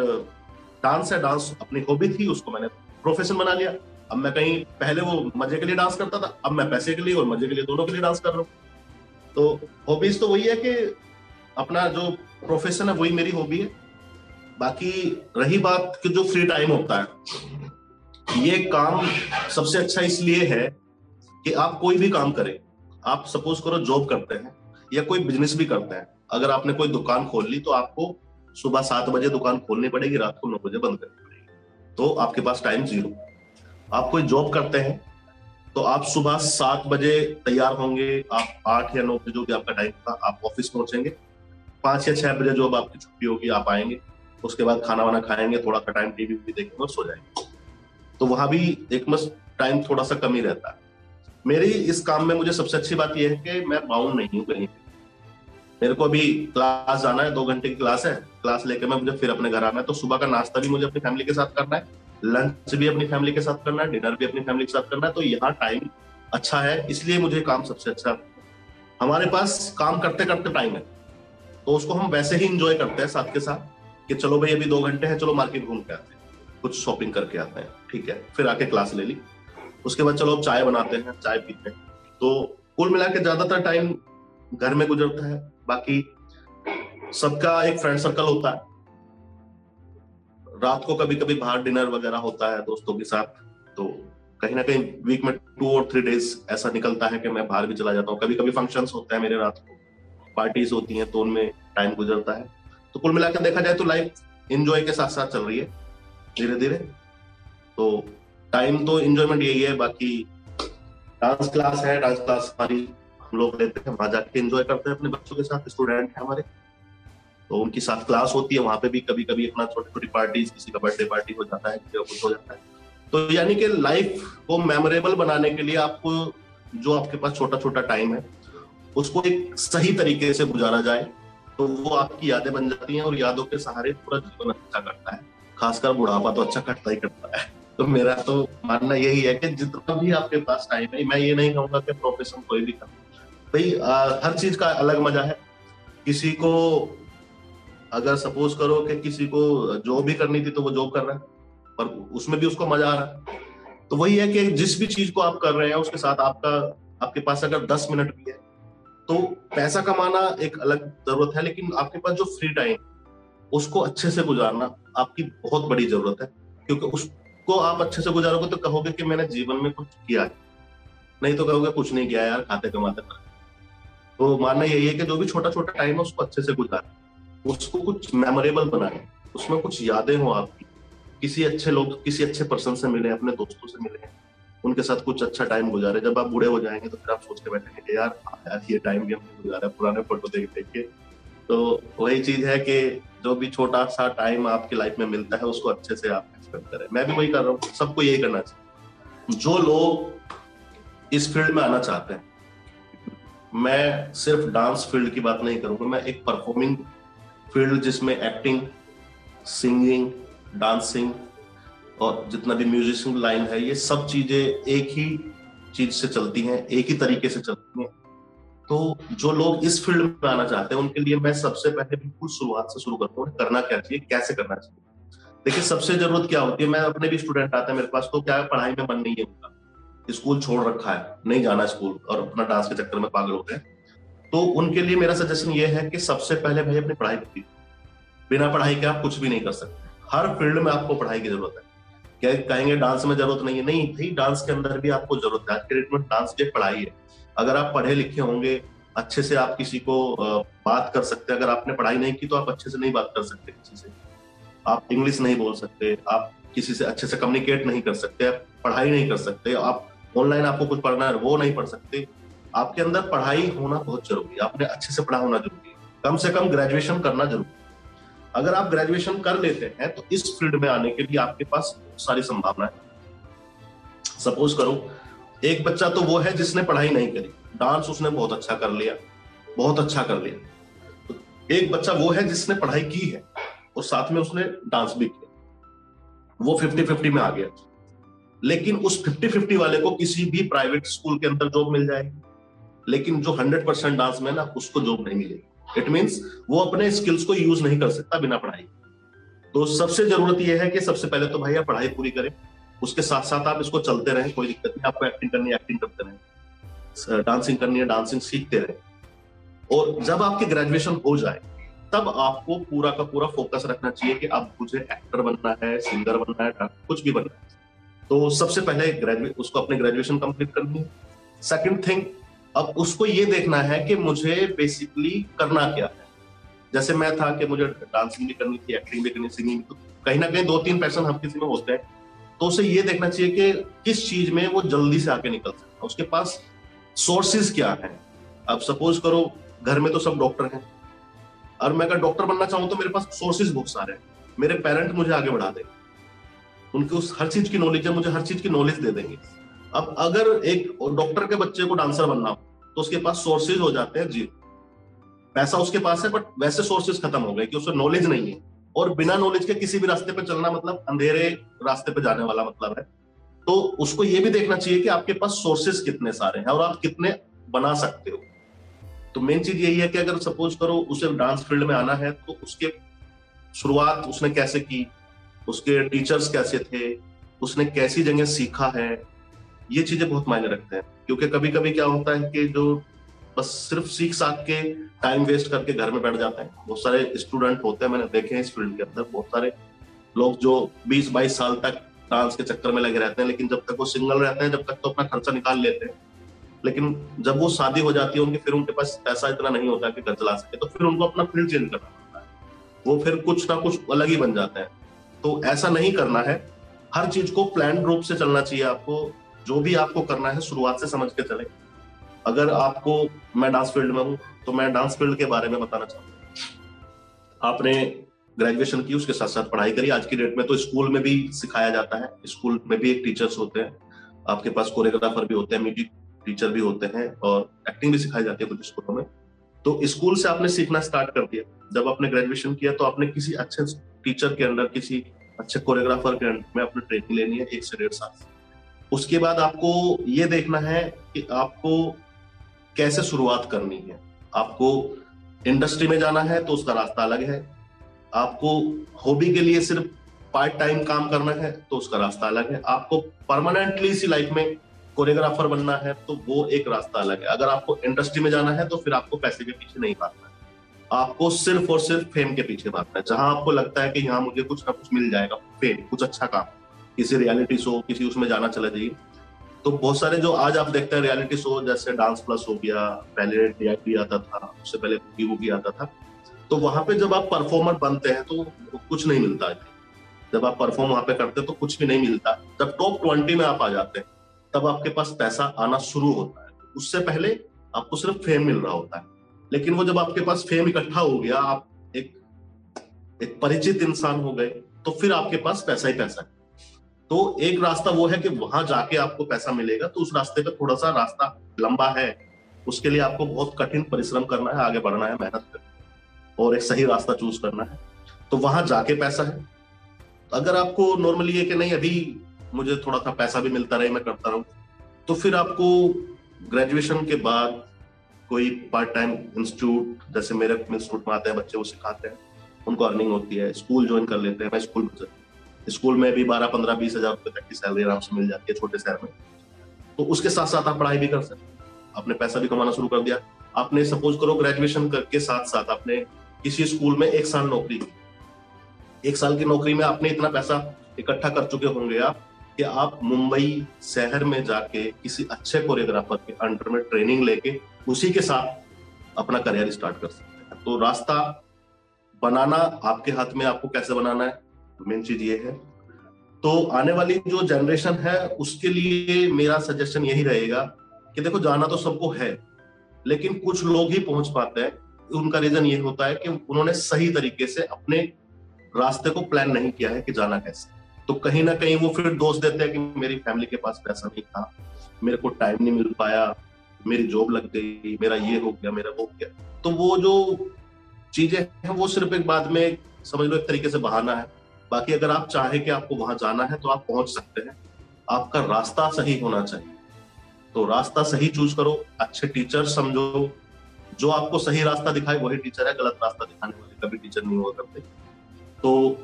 डांस है डांस अपनी हॉबी थी, उसको मैंने प्रोफेशन बना लिया। अब मैं कहीं पहले वो मज़े के लिए डांस करता था, अब मैं पैसे के लिए और मज़े के लिए दोनों के लिए डांस कर रहा हूँ। तो हॉबीज तो वही है कि अपना जो प्रोफेशन है, वही मेरी हॉबी है। बाकी रही बात कि जो फ्री टाइम होता है, ये काम सबसे अच्छा इसलिए है कि आप कोई भी काम करें, आप सपोज़ करो जॉब करते हैं या कोई बिज़नेस भी करते हैं, अगर आपने कोई दुकान खोल ली तो आपको सुबह सात बजे दुकान खोलनी पड़ेगी, रात को नौ बजे बंद करनी पड़ेगी। तो आपके पास टाइम ज़ीरो आप कोई जॉब करते हैं तो आप सुबह सात बजे तैयार होंगे, आप आठ या नौ बजे जो भी आपका टाइम था, आप ऑफ़िस पहुँचेंगे। पाँच या छह बजे जो अब आपकी छुट्टी होगी, आप आएँगे, उसके बाद खाना वाना खाएँगे, थोड़ा सा टाइम टीवी भी देखेंगे और सो जाएँगे। तो वहाँ भी एक मस्त टाइम थोड़ा सा कम ही रहता है। मेरी इस काम में मुझे सबसे अच्छी बात यह है कि मैं बाउंड नहीं हूँ कहीं मेरे को अभी क्लास जाना है, दो घंटे की क्लास है। क्लास लेके मैं मुझे फिर अपने घर आना है। तो सुबह का नाश्ता भी मुझे अपनी फैमिली के साथ करना है। लंच भी अपनी फैमिली के साथ करना है। डिनर भी अपनी फैमिली के साथ करना है। तो यहाँ टाइम अच्छा है। इसलिए मुझे काम सबसे अच्छा हमारे पास काम करते करते टाइम है। तो उसको हम वैसे ही इंजॉय करते हैं साथ के साथ कि चलो भाई अभी दो घंटे हैं, चलो मार्केट घूम के आते हैं। कुछ शॉपिंग करके आते हैं। ठीक है? फिर आके क्लास ले ली। उसके बाद चलो अब चाय बनाते हैं, चाय पीते हैं। तो कुल मिला के ज़्यादातर टाइम घर में गुजरता है, बाकी सबका एक फ्रेंड सर्कल होता है। रात को कभी कभी बाहर डिनर वगैरह होता है दोस्तों के साथ तो कहीं ना कहीं वीक में टू और थ्री डेज़ ऐसा निकलता है कि मैं बाहर भी चला जाता हूँ। कभी कभी फ़ंक्शन होते हैं मेरे रात को पार्टीज़ होती हैं तो उनमें टाइम गुजरता है। तो कुल मिलाकर देखा जाए तो लाइफ एंजॉय के साथ साथ चल रही है धीरे धीरे तो टाइम तो इंजॉयमेंट यही है, बाकी डांस क्लास है डांस क्लास हमारी हम लोग लेते हैं, वहाँ जाके एंजॉय करते हैं अपने बच्चों के साथ स्टूडेंट है हमारे। तो उनकी साथ क्लास होती है, वहाँ पे भी कभी कभी अपना छोटी छोटी पार्टी किसी का बर्थडे पार्टी हो जाता है, किसी कुछ हो जाता है। तो यानी कि लाइफ को मेमोरेबल बनाने के लिए आपको जो आपके पास छोटा छोटा टाइम है, उसको एक सही तरीके से गुजारा जाए तो वो आपकी यादें बन जाती हैं और यादों के सहारे पूरा जीवन अच्छा करता है। खासकर बुढ़ापा तो अच्छा करता ही करता है। तो मेरा तो मानना यही है कि जितना भी आपके पास टाइम है, मैं ये नहीं कहूँगा कि प्रोफेशन कोई भी कर भाई हर चीज़ का अलग मज़ा है। किसी को अगर सपोज़ करो कि किसी को जॉब भी करनी थी तो वो जॉब कर रहा है, पर उसमें भी उसको मज़ा आ रहा है। तो वही है कि जिस भी चीज़ को आप कर रहे हैं, उसके साथ आपका, आपके पास अगर दस मिनट भी है तो पैसा कमाना एक अलग ज़रूरत है, लेकिन आपके पास जो फ्री टाइम उसको अच्छे से गुजारना आपकी बहुत बड़ी ज़रूरत है, क्योंकि उसको आप अच्छे से गुजारोगे तो कहोगे कि मैंने जीवन में कुछ किया नहीं तो कहोगे कुछ नहीं किया यार, खाते कमाते तो मानना यही है कि जो भी छोटा छोटा टाइम है उसको अच्छे से गुजारें। उसको कुछ मेमोरेबल बनाए। उसमें कुछ यादें हो आपकी। किसी अच्छे लोग, किसी अच्छे पर्सन से मिले, अपने दोस्तों से मिले। उनके साथ कुछ अच्छा टाइम गुजारे। जब आप बूढ़े हो जाएँगे तो फिर आप सोच के बैठेंगे यार यार, ये टाइम भी हमने गुजारा पुराने फ़ोटो देख देख के। तो वही चीज़ है कि जो भी छोटा सा टाइम आपकी लाइफ में मिलता है, उसको अच्छे से आप एक्सपेक्ट करें। मैं भी वही कर रहा हूँ। सबको यही करना चाहिए। जो लोग इस फ़ील्ड में आना चाहते हैं, मैं सिर्फ़ डांस फ़ील्ड की बात नहीं करूँगा, मैं एक परफॉर्मिंग फ़ील्ड जिसमें एक्टिंग सिंगिंग डांसिंग और जितना भी म्यूजिशियन लाइन है, ये सब चीज़ें एक ही चीज़ से चलती हैं, एक ही तरीके से चलती हैं। तो जो लोग इस फ़ील्ड में आना चाहते हैं, उनके लिए मैं सबसे पहले बिल्कुल शुरुआत से शुरू करता हूँ करना क्या चाहिए, कैसे करना चाहिए। देखिए, सबसे ज़रूरत क्या होती है, मैं अपने भी स्टूडेंट आते हैं मेरे पास तो क्या है, पढ़ाई में मन नहीं है उनका। स्कूल छोड़ रखा है, नहीं जाना स्कूल, और अपना डांस के चक्कर में पागल हो गए। तो उनके लिए मेरा सजेशन ये है कि सबसे पहले भाई अपनी पढ़ाई कीजिए बिना पढ़ाई के आप कुछ भी नहीं कर सकते। हर फ़ील्ड में आपको पढ़ाई की ज़रूरत है। क्या कहेंगे, डांस में ज़रूरत नहीं है? नहीं, भाई, डांस के अंदर भी आपको ज़रूरत है। आज के डेट में डांस की पढ़ाई है। अगर आप पढ़े लिखे होंगे, अच्छे से आप किसी को बात कर सकते अगर आपने पढ़ाई नहीं की तो आप अच्छे से नहीं बात कर सकते किसी से। आप इंग्लिश नहीं बोल सकते, आप किसी से अच्छे से कम्युनिकेट नहीं कर सकते, आप पढ़ाई नहीं कर सकते, आप ऑनलाइन आपको कुछ पढ़ना है, वो नहीं पढ़ सकते। आपके अंदर पढ़ाई होना बहुत ज़रूरी है। आपने अच्छे से पढ़ा होना ज़रूरी है। कम से कम ग्रेजुएशन करना ज़रूरी है। अगर आप ग्रेजुएशन कर लेते हैं तो इस फ़ील्ड में आने के लिए आपके पास सारी संभावना है। सपोज़ करो एक बच्चा तो वो है जिसने पढ़ाई नहीं करी। डांस उसने बहुत अच्छा कर लिया, बहुत अच्छा कर लिया। तो एक बच्चा वो है जिसने पढ़ाई की है और साथ में उसने डांस भी किया। वो फिफ्टी फिफ्टी में आ गया। लेकिन उस फिफ्टी फिफ्टी वाले को किसी भी प्राइवेट स्कूल के अंदर जॉब मिल जाएगी। लेकिन जो हंड्रेड परसेंट डांस में ना, उसको जॉब नहीं मिलेगी। इट मीन्स वो अपने स्किल्स को यूज़ नहीं कर सकता बिना पढ़ाई तो सबसे ज़रूरत यह है कि सबसे पहले तो भाई आप पढ़ाई पूरी करें। उसके साथ साथ आप इसको चलते रहें, कोई दिक्कत नहीं। आपको एक्टिंग करनी है एक्टिंग करते रहें। डांसिंग करनी है डांसिंग सीखते रहें। और जब आपकी ग्रेजुएशन हो जाए, तब आपको पूरा का पूरा फोकस रखना चाहिए कि अब मुझे एक्टर बनना है सिंगर बनना है कुछ भी बनना है। तो सबसे पहले ग्रेजुएट उसको अपने ग्रेजुएशन कंप्लीट करनी है। सेकंड थिंग अब उसको ये देखना है कि मुझे बेसिकली करना क्या है। जैसे मैं था कि मुझे डांसिंग भी करनी थी एक्टिंग भी करनी सिंगिंग तो कहीं ना कहीं दो तीन पैशन हम किसी में होते हैं। तो उसे ये देखना चाहिए कि किस चीज़ में वो जल्दी से आके निकल सकता है। उसके पास सोर्सेज क्या है? अब सपोज़ करो, घर में तो सब डॉक्टर हैं। और मैं अगर डॉक्टर बनना चाहूँ तो मेरे पास सोर्सेज बहुत सारे हैं। मेरे पेरेंट मुझे आगे बढ़ा देंगे। उनकी उस हर चीज़ की नॉलेज है, मुझे हर चीज़ की नॉलेज दे देंगे। अब अगर एक डॉक्टर के बच्चे को डांसर बनना हो तो उसके पास सोर्सेज हो जाते हैं, जी। पैसा उसके पास है बट वैसे सोर्सेज खत्म हो गए कि उसमें नॉलेज नहीं है। और बिना नॉलेज के किसी भी रास्ते पे चलना मतलब अंधेरे रास्ते पे जाने वाला मतलब है। तो उसको ये भी देखना चाहिए कि आपके पास सोर्सेज कितने सारे हैं और आप कितने बना सकते हो। तो मेन चीज़ यही है कि अगर सपोज़ करो उसे डांस फ़ील्ड में आना है तो उसके शुरुआत उसने कैसे की, उसके टीचर्स कैसे थे, उसने कैसी जगह सीखा है, ये चीज़ें बहुत मायने रखते हैं। क्योंकि कभी कभी क्या होता है कि जो बस सिर्फ़ सीख साख के टाइम वेस्ट करके घर में बैठ जाते हैं। बहुत सारे स्टूडेंट होते हैं, मैंने देखे हैं इस फ़ील्ड के अंदर। बहुत सारे लोग जो 20-22 साल तक डांस के चक्कर में लगे रहते हैं, लेकिन जब तक वो सिंगल रहते हैं, जब तक तो अपना खर्चा निकाल लेते हैं। लेकिन जब वो शादी हो जाती है, उनकी फिर उनके पास पैसा इतना नहीं होता कि घर चला सके तो फिर उनको अपना फ़ील्ड चेंज करना पड़ता है। वो फिर कुछ ना कुछ अलग ही बन जाते हैं। तो ऐसा नहीं करना है। हर चीज़ को प्लान रूप से चलना चाहिए आपको। जो भी आपको करना है, शुरुआत से समझ के चले। अगर आपको मैं डांस फ़ील्ड में हूँ तो मैं डांस फ़ील्ड के बारे में बताना चाहूँगा। आपने ग्रेजुएशन की, उसके साथ साथ पढ़ाई करी। आज की डेट में तो स्कूल में भी सिखाया जाता है। स्कूल में भी एक टीचर्स होते हैं। आपके पास कोरियोग्राफर भी होते हैं म्यूज़िक टीचर भी होते हैं और एक्टिंग भी सिखाई जाती है कुछ स्कूलों में। तो स्कूल से आपने सीखना स्टार्ट कर दिया। जब आपने ग्रेजुएशन किया तो आपने किसी अच्छे टीचर के अंडर किसी अच्छे कोरियोग्राफर के अंडर में अपनी ट्रेनिंग लेनी है, एक से डेढ़ साल। उसके बाद आपको ये देखना है कि आपको कैसे शुरुआत करनी है? आपको इंडस्ट्री में जाना है तो उसका रास्ता अलग है। आपको हॉबी के लिए सिर्फ़ पार्ट टाइम काम करना है तो उसका रास्ता अलग है। आपको परमानेंटली इसी लाइफ में कोरियोग्राफर बनना है तो वो एक रास्ता अलग है। अगर आपको इंडस्ट्री में जाना है तो फिर आपको पैसे के पीछे नहीं भागना है। आपको सिर्फ़ और सिर्फ़ फेम के पीछे भागना है। जहाँ आपको लगता है कि यहाँ मुझे कुछ ना कुछ मिल जाएगा, फेम, कुछ अच्छा काम, किसी रियलिटी शो, किसी उसमें जाना चला जाइए। तो बहुत सारे जो आज आप देखते हैं रियलिटी शो जैसे डांस प्लस हो गया, पहले टीआईपी आता था, उससे पहले कुकी आता था। तो वहाँ पे जब आप परफॉर्मर बनते हैं तो कुछ नहीं मिलता है जब आप परफॉर्म वहाँ पे करते हैं तो कुछ भी नहीं मिलता। जब टॉप ट्वेंटी में आप आ जाते हैं, तब आपके पास पैसा आना शुरू होता है। उससे पहले आपको सिर्फ़ फेम मिल रहा होता है। लेकिन वो जब आपके पास फेम इकट्ठा हो गया, आप एक एक परिचित इंसान हो गए तो फिर आपके पास पैसा ही पैसा है। तो एक रास्ता वो है कि वहाँ जाके आपको पैसा मिलेगा तो उस रास्ते पे थोड़ा सा रास्ता लंबा है। उसके लिए आपको बहुत कठिन परिश्रम करना है, आगे बढ़ना है, मेहनत करना है, और एक सही रास्ता चूज़ करना है। तो वहाँ जाके पैसा है। अगर आपको नॉर्मली ये कि नहीं, अभी मुझे थोड़ा सा पैसा भी मिलता रहे, मैं करता रहूँ तो फिर आपको ग्रेजुएशन के बाद कोई पार्ट टाइम इंस्टीट्यूट जैसे मेरे इंस्टीट्यूट में आते हैं, बच्चे वो सिखाते हैं, उनको अर्निंग होती है स्कूल ज्वाइन कर लेते हैं, मैं स्कूल में स्कूल में भी बारह, पंद्रह, बीस हज़ार रुपए तक की सैलरी आराम से मिल जाती है छोटे शहर में। तो उसके साथ साथ आप पढ़ाई भी कर सकते आपने पैसा भी कमाना शुरू कर दिया। आपने सपोज़ करो ग्रेजुएशन के साथ साथ आपने किसी स्कूल में एक साल नौकरी की। एक साल की नौकरी में आपने इतना पैसा इकट्ठा कर चुके होंगे आप कि आप मुंबई शहर में जाके किसी अच्छे कोरियोग्राफर के अंडर में ट्रेनिंग लेके उसी के साथ अपना करियर स्टार्ट कर सकते हैं। तो रास्ता बनाना आपके हाथ में आपको कैसे बनाना है? मेन चीज़ ये है। तो आने वाली जो जनरेशन है, उसके लिए मेरा सजेशन यही रहेगा कि देखो, जाना तो सबको है, लेकिन कुछ लोग ही पहुँच पाते हैं। उनका रीजन ये होता है कि उन्होंने सही तरीके से अपने रास्ते को प्लान नहीं किया है कि जाना कैसे। तो कहीं ना कहीं वो फिर दोष देते हैं कि मेरी फैमिली के पास पैसा नहीं था, मेरे को टाइम नहीं मिल पाया, मेरी जॉब लग गई, मेरा ये हो गया, मेरा वो हो गया। तो वो जो चीज़ें हैं, वो सिर्फ़ एक बाद में समझ लो, एक तरीके से बहाना है। बाकी अगर आप चाहे कि आपको वहाँ जाना है तो आप पहुँच सकते हैं। आपका रास्ता सही होना चाहिए। तो रास्ता सही चूज़ करो, अच्छे टीचर समझो। जो आपको सही रास्ता दिखाए, वही टीचर है, गलत रास्ता दिखाने वाले। कभी टीचर नहीं हुआ करते। तो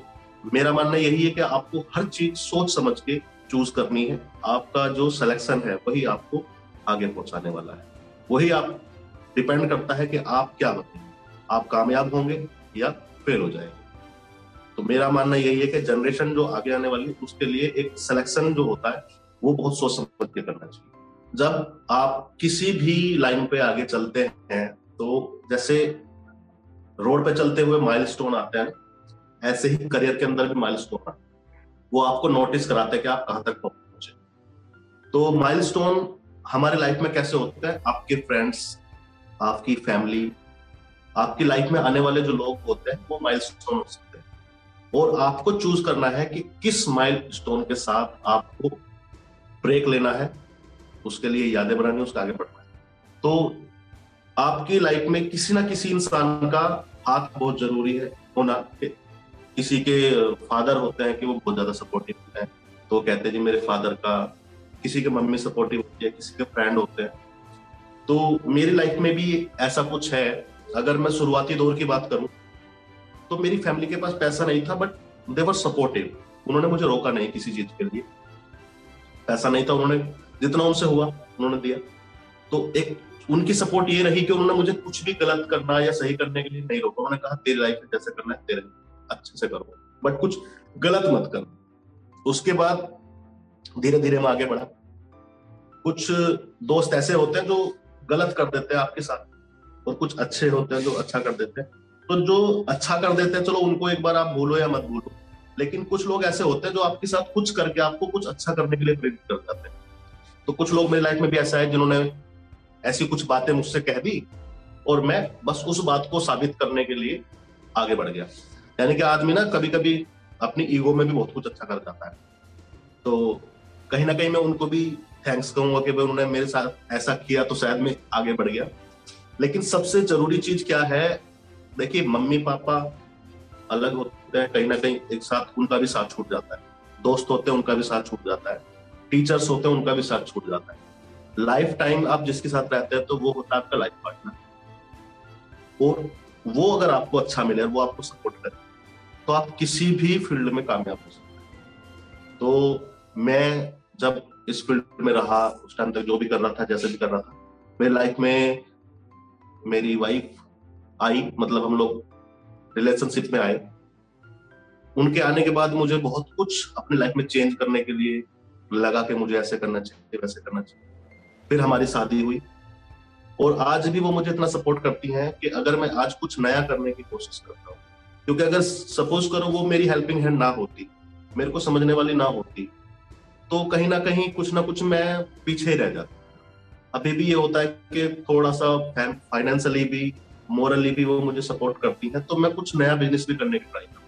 मेरा मानना यही है कि आपको हर चीज़ सोच समझ के चूज़ करनी है। आपका जो सिलेक्शन है, वही आपको आगे पहुँचाने वाला है। वही आप डिपेंड करता है कि आप क्या बनेंगे आप कामयाब होंगे या फेल हो जाएँगे। तो मेरा मानना यही है कि जनरेशन जो आगे आने वाली, उसके लिए एक सिलेक्शन जो होता है, वो बहुत सोच समझ के करना चाहिए। जब आप किसी भी लाइन पे आगे चलते हैं तो जैसे रोड पे चलते हुए माइलस्टोन आते हैं, ऐसे ही करियर के अंदर भी माइलस्टोन आते हैं। वो आपको नोटिस कराते हैं कि आप कहाँ तक पहुँचे। तो माइलस्टोन हमारे लाइफ में कैसे होते हैं? आपके फ्रेंड्स आपकी फैमिली आपकी लाइफ में आने वाले जो लोग होते हैं, वो माइलस्टोन हो सकते हैं। और आपको चूज़ करना है कि किस माइल स्टोन के साथ आपको ब्रेक लेना है, उसके लिए यादें बनानी उसके आगे बढ़ना है। तो आपकी लाइफ में किसी ना किसी इंसान का हाथ बहुत ज़रूरी है, होना। किसी के फादर होते हैं कि वो बहुत ज़्यादा सपोर्टिव होते हैं तो कहते हैं, जी, मेरे फादर का किसी के मम्मी सपोर्टिव होती है, किसी के फ्रेंड होते हैं। तो मेरी लाइफ में भी ऐसा कुछ है। अगर मैं शुरुआती दौर की बात करूँ तो मेरी फैमिली के पास पैसा नहीं था बट देवर सपोर्टिव उन्होंने मुझे रोका नहीं किसी चीज़ के लिए। पैसा नहीं था उन्होंने, जितना उनसे हुआ, उन्होंने दिया। तो एक, उनकी सपोर्ट ये रही कि उन्होंने मुझे कुछ भी गलत करना या सही करने के लिए नहीं रोका। उन्होंने कहा, तेरी लाइफ में जैसे करना है, तेरे अच्छे से करो। बट कुछ गलत मत कर। उसके बाद धीरे धीरे मैं आगे बढ़ा। कुछ दोस्त ऐसे होते हैं जो गलत कर देते हैं आपके साथ, और कुछ अच्छे होते हैं जो अच्छा कर देते हैं। तो जो अच्छा कर देते हैं, चलो उनको एक बार आप भूलो या मत भूलो लेकिन कुछ लोग ऐसे होते हैं जो आपके साथ कुछ करके आपको कुछ अच्छा करने के लिए प्रेरित कर जाते हैं। तो कुछ लोग मेरी लाइफ में भी ऐसा है जिन्होंने ऐसी कुछ बातें मुझसे कह दी और मैं बस उस बात को साबित करने के लिए आगे बढ़ गया। यानी कि आदमी ना कभी कभी अपनी ईगो में भी बहुत कुछ अच्छा कर जाता है। तो कहीं ना कहीं मैं उनको भी थैंक्स कहूँगा कि भाई उन्होंने मेरे साथ ऐसा किया तो शायद मैं आगे बढ़ गया। लेकिन सबसे ज़रूरी चीज़ क्या है देखिए, मम्मी पापा अलग होते हैं, कहीं ना कहीं एक साथ उनका भी साथ छूट जाता है। दोस्त होते हैं, उनका भी साथ छूट जाता है। टीचर्स होते हैं, उनका भी साथ छूट जाता है। लाइफ टाइम आप जिसके साथ रहते हैं तो वो होता है आपका लाइफ पार्टनर। और वो अगर आपको अच्छा मिले वो आपको सपोर्ट करे तो आप किसी भी फ़ील्ड में कामयाब हो सकते तो मैं जब इस फ़ील्ड में रहा, उस टाइम तक जो भी कर रहा था, जैसे भी कर रहा था, मेरी लाइफ में मेरी वाइफ आई मतलब हम लोग रिलेशनशिप में आए। उनके आने के बाद मुझे बहुत कुछ अपनी लाइफ में चेंज करने के लिए लगा कि मुझे ऐसे करना चाहिए, वैसे करना चाहिए। फिर हमारी शादी हुई और आज भी वो मुझे इतना सपोर्ट करती हैं कि अगर मैं आज कुछ नया करने की कोशिश करता हूँ, क्योंकि अगर सपोज़ करो वो मेरी हेल्पिंग हैंड ना होती, मेरे को समझने वाली ना होती तो कहीं ना कहीं कुछ ना कुछ मैं पीछे रह जाता। अभी भी ये होता है कि थोड़ा सा फाइनेंशियली भी मोरली भी वो मुझे सपोर्ट करती है तो मैं कुछ नया बिज़नेस भी करने की ट्राई करूँ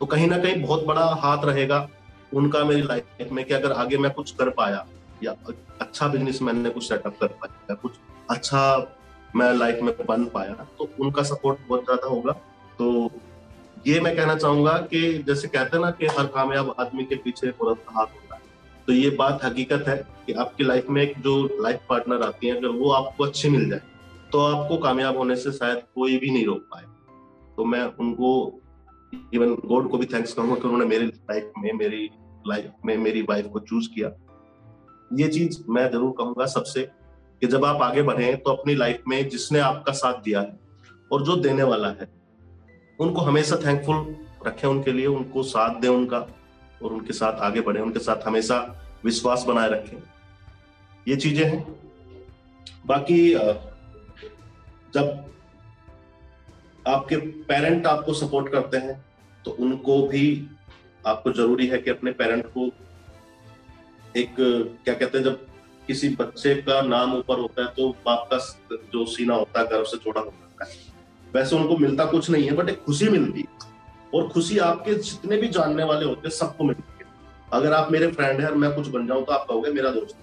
तो कहीं ना कहीं बहुत बड़ा हाथ रहेगा उनका मेरी लाइफ में कि अगर आगे मैं कुछ कर पाया, या अच्छा बिज़नेस मैंने कुछ सेटअप कर पाया कुछ अच्छा मैं लाइफ में बन पाया तो उनका सपोर्ट बहुत ज़्यादा होगा। तो ये मैं कहना चाहूँगा कि जैसे कहते हैं ना कि हर कामयाब आदमी के पीछे का हाथ होता है। तो ये बात हकीकत है कि आपकी लाइफ में एक जो लाइफ पार्टनर आती है, अगर वो आपको अच्छी मिल जाए तो आपको कामयाब होने से शायद कोई भी नहीं रोक पाए। तो मैं उनको इवन गॉड को भी थैंक्स कहूँगा कि उन्होंने मेरी लाइफ में, मेरी लाइफ में मेरी वाइफ को चूज़ किया। ये चीज़ मैं ज़रूर कहूँगा सबसे कि जब आप आगे बढ़े तो अपनी लाइफ में जिसने आपका साथ दिया है और जो देने वाला है, उनको हमेशा थैंकफुल रखें उनके लिए, उनको साथ दें उनका और उनके साथ आगे बढ़े, उनके साथ हमेशा विश्वास बनाए रखें। ये चीज़ें हैं। बाकी जब आपके पेरेंट आपको सपोर्ट करते हैं तो उनको भी आपको ज़रूरी है कि अपने पेरेंट को एक, क्या कहते हैं, जब किसी बच्चे का नाम ऊपर होता है तो बाप का जो सीना होता है गर्व से छोड़ा होता है। वैसे उनको मिलता कुछ नहीं है बट एक खुशी मिलती है। और खुशी आपके जितने भी जानने वाले होते हैं, सबको मिलती है। अगर आप मेरे फ्रेंड हैं और मैं कुछ बन जाऊँ तो आप कहोगे मेरा दोस्त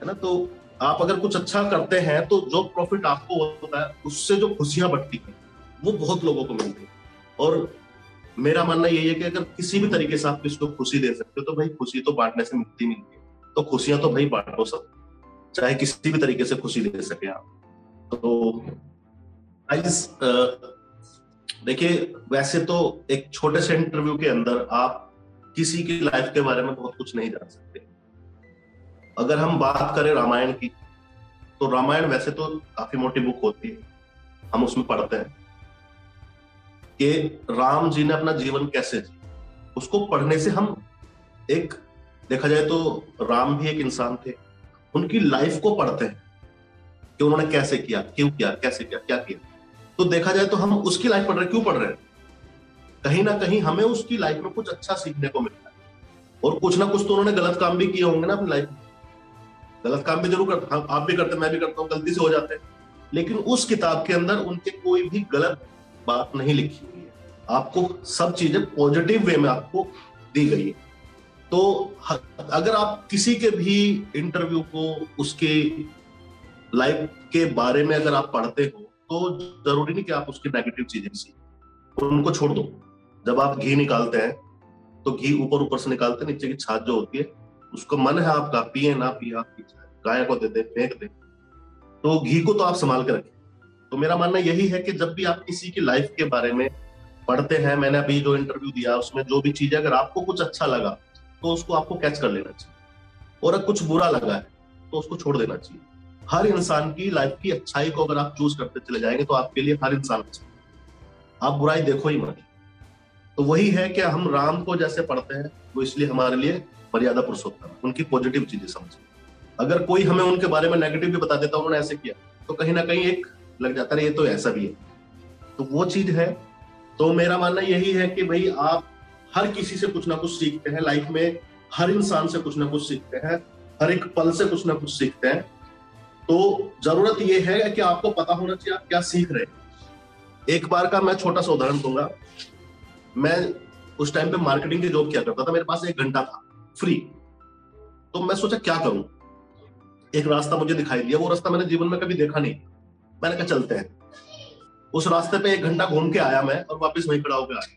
है ना? तो आप अगर कुछ अच्छा करते हैं तो जो प्रॉफिट आपको होता है, उससे जो खुशियाँ बढ़ती है, वो बहुत लोगों को मिलती है। और मेरा मानना यही है कि अगर किसी भी तरीके से आप किसी को खुशी दे सकते हो तो भाई खुशी तो बांटने से मिलती मिलती है। तो खुशियाँ तो भाई बांटो सब। चाहे किसी भी तरीके से खुशी दे सके आप। तो देखिए, वैसे तो एक छोटे से इंटरव्यू के अंदर आप किसी की लाइफ के बारे में बहुत कुछ नहीं जान सकते। अगर हम बात करें रामायण की तो रामायण वैसे तो काफ़ी मोटी बुक होती है। हम उसमें पढ़ते हैं कि राम जी ने अपना जीवन कैसे जी। उसको पढ़ने से हम एक, देखा जाए तो राम भी एक इंसान थे। उनकी लाइफ को पढ़ते हैं कि उन्होंने कैसे किया, क्यों किया, कैसे किया, क्या किया। तो देखा जाए तो हम उसकी लाइफ पढ़ रहे क्यों पढ़ रहे हैं? कहीं ना कहीं हमें उसकी लाइफ में कुछ अच्छा सीखने को मिलता है। और कुछ ना कुछ तो उन्होंने गलत काम भी किए होंगे ना अपनी लाइफ में। गलत काम भी ज़रूर करते हाँ, आप भी करते मैं भी करता हूँ गलती से हो जाते हैं। लेकिन उस किताब के अंदर उनके कोई भी गलत बात नहीं लिखी हुई है। आपको सब चीज़ें पॉजिटिव वे में आपको दी गई है। तो अगर आप किसी के भी इंटरव्यू को उसके लाइफ के बारे में अगर आप पढ़ते हो तो ज़रूरी नहीं कि आप उसकी नेगेटिव चीज़ें सीख। उनको छोड़ दो। जब आप घी निकालते हैं तो घी ऊपर ऊपर से निकालते नीचे की छात जो होती है उसको मन है आपका, पिए ना पिए, आप गाय को दे दे, फेंक दे। तो घी को तो आप संभाल के रखें। तो मेरा मानना यही है कि जब भी आप किसी की लाइफ के बारे में पढ़ते हैं, मैंने अभी जो इंटरव्यू दिया, उसमें जो भी चीज़, अगर आपको कुछ अच्छा लगा तो उसको आपको कैच कर लेना चाहिए। और अगर कुछ बुरा लगा है तो उसको छोड़ देना चाहिए। हर इंसान की लाइफ की अच्छाई को अगर आप चूज़ करते चले जाएँगे तो आपके लिए हर इंसान अच्छा आप बुराई देखो ही मत। तो वही है कि हम राम को जैसे पढ़ते हैं, वो इसलिए हमारे लिए मर्यादा पुरुषोत्तम, उनकी पॉजिटिव चीज़ें समझे। अगर कोई हमें उनके बारे में नेगेटिव भी बता देता उन्होंने ऐसे किया तो कहीं ना कहीं एक लग जाता है ये तो ऐसा भी है। तो वो चीज़ है। तो मेरा मानना यही है कि भाई, आप हर किसी से कुछ ना कुछ सीखते हैं लाइफ में हर इंसान से कुछ ना कुछ सीखते हैं, हर एक पल से कुछ ना कुछ सीखते हैं। तो ज़रूरत यह है कि आपको पता होना चाहिए आप क्या सीख रहे हैं। एक बार का मैं छोटा सा उदाहरण दूँगा। मैं उस टाइम पे मार्केटिंग की जॉब किया करता था, मेरे पास एक घंटा था। फ्री तो मैं सोचा क्या करूँ? एक रास्ता मुझे दिखाई दिया, वो रास्ता मैंने जीवन में कभी देखा नहीं। मैंने कहा चलते हैं। उस रास्ते पे एक घंटा घूम के आया मैं और वापस वहीं खड़ा होकर गया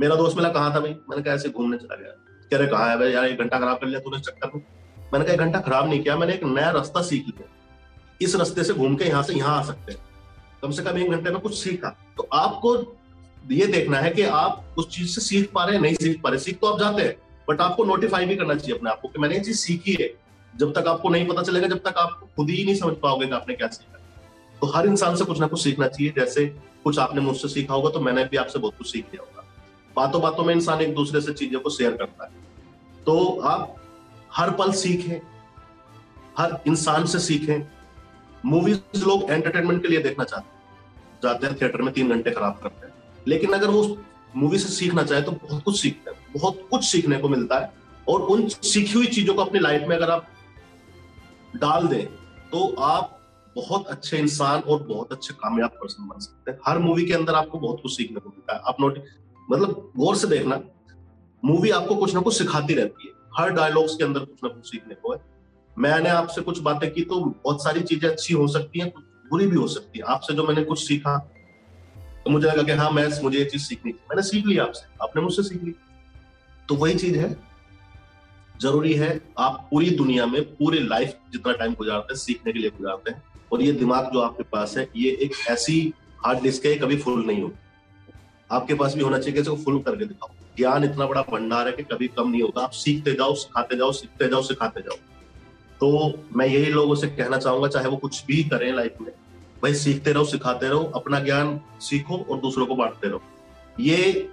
मेरा दोस्त मिला, कहा था भाई? मैंने कहा ऐसे घूमने चला गया। कह रहे, कहा है भाई? यार, एक घंटा खराब कर लिया तूने, चक्कर में। मैंने कहा, एक घंटा खराब नहीं किया, मैंने एक नया रास्ता सीख लिया। इस रास्ते से घूम के यहाँ से यहाँ आ सकते हैं। कम से कम एक घंटे में कुछ सीखा। तो आपको ये देखना है कि आप उस चीज़ से सीख पा रहे हैं, नहीं सीख पा रहे। सीख तो आप जाते हैं। बट आपको नोटिफाई भी करना चाहिए अपने आपको कि मैंने ये चीज़ सीखी है। जब तक आपको नहीं पता चलेगा, जब तक आप खुद ही नहीं समझ पाओगे कि आपने क्या सीखा तो हर इंसान से कुछ ना कुछ सीखना चाहिए। जैसे कुछ आपने मुझसे सीखा होगा तो मैंने भी आपसे बहुत कुछ सीख लिया होगा। बातों बातों में इंसान एक दूसरे से चीज़ों को शेयर करता है। तो आप हर पल सीखें। हर इंसान से सीखें। मूवीज़ लोग एंटरटेनमेंट के लिए देखना चाहते हैं। जाते हैं थिएटर में तीन घंटे खराब करते हैं। लेकिन अगर वो मूवी से सीखना चाहे तो बहुत कुछ सीखते हैं। बहुत कुछ सीखने को मिलता है। और उन सीखी हुई चीज़ों को अपनी लाइफ में अगर आप डाल दें तो आप बहुत अच्छे इंसान और बहुत अच्छे कामयाब पर्सन बन सकते हैं। हर मूवी के अंदर आपको बहुत कुछ सीखने को मिलता है। आप नोट मतलब गौर से देखना मूवी आपको कुछ ना कुछ सिखाती रहती है। हर डायलॉग्स के अंदर कुछ ना कुछ सीखने को है। मैंने आपसे कुछ बातें की तो बहुत सारी चीज़ें अच्छी हो सकती हैं, कुछ बुरी भी हो सकती है। आपसे जो मैंने कुछ सीखा तो मुझे लगा कि हाँ मैं, मुझे ये चीज़ सीखनी थी। मैंने सीख ली आपसे। आपने मुझसे सीख ली। तो वही चीज़ है। ज़रूरी है, आप पूरी दुनिया में, पूरी लाइफ जितना टाइम गुजारते हैं, सीखने के लिए गुजारते हैं। और ये दिमाग जो आपके पास है, ये एक ऐसी हार्ड डिस्क है कभी फुल नहीं होगी। आपके पास भी होना चाहिए कि फुल करके दिखाओ। ज्ञान इतना बड़ा भंडार है कि कभी कम नहीं होगा आप सीखते जाओ, सिखाते जाओ, सीखते जाओ, सिखाते जाओ। तो मैं यही लोगों से कहना चाहूँगा, चाहे वो कुछ भी करें लाइफ में भाई सीखते रहो, सिखाते रहो, अपना ज्ञान सीखो और दूसरों को बांटते रहो। ये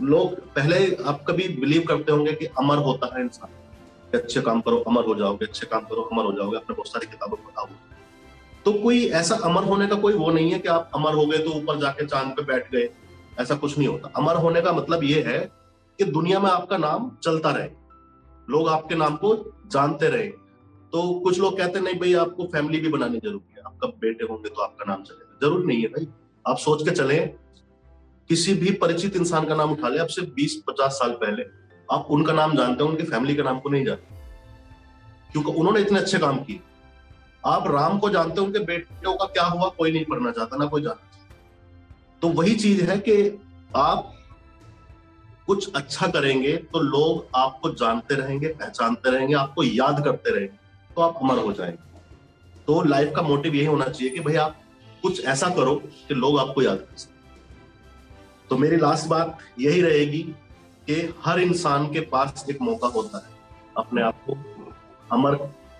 लोग पहले आप कभी बिलीव करते होंगे कि अमर होता है इंसान। अच्छे काम करो, अमर हो जाओगे, अच्छे काम करो, अमर हो जाओगे, आपने बहुत सारी किताबों में पढ़ा तो कोई ऐसा अमर होने का कोई वो नहीं है कि आप अमर हो गए तो ऊपर जाके चाँद पे बैठ गए, ऐसा कुछ नहीं होता। अमर होने का मतलब ये है कि दुनिया में आपका नाम चलता रहे। लोग आपके नाम को जानते रहे। तो कुछ लोग कहते नहीं भाई, आपको फैमिली भी बनानी ज़रूरी है आपका बेटे होंगे तो आपका नाम चलेगा। ज़रूरी नहीं है भाई। आप सोच के चले, किसी भी परिचित इंसान का नाम उठा ले। आपसे बीस पचास साल पहले, आप उनका नाम जानते हो, उनकी फैमिली के नाम को नहीं जानते। क्योंकि उन्होंने इतने अच्छे काम किए। आप राम को जानते हो उनके बेटों का क्या हुआ, कोई नहीं पढ़ना चाहता, ना कोई जानना चाहता। तो वही चीज़ है कि आप कुछ अच्छा करेंगे तो लोग आपको जानते रहेंगे, पहचानते रहेंगे, आपको याद करते रहेंगे तो आप अमर हो जाएँगे। तो लाइफ का मोटिव यही होना चाहिए कि भाई आप कुछ ऐसा करो कि लोग आपको याद कर सकें। तो मेरी लास्ट बात यही रहेगी कि हर इंसान के पास एक मौका होता है अपने आप को अमर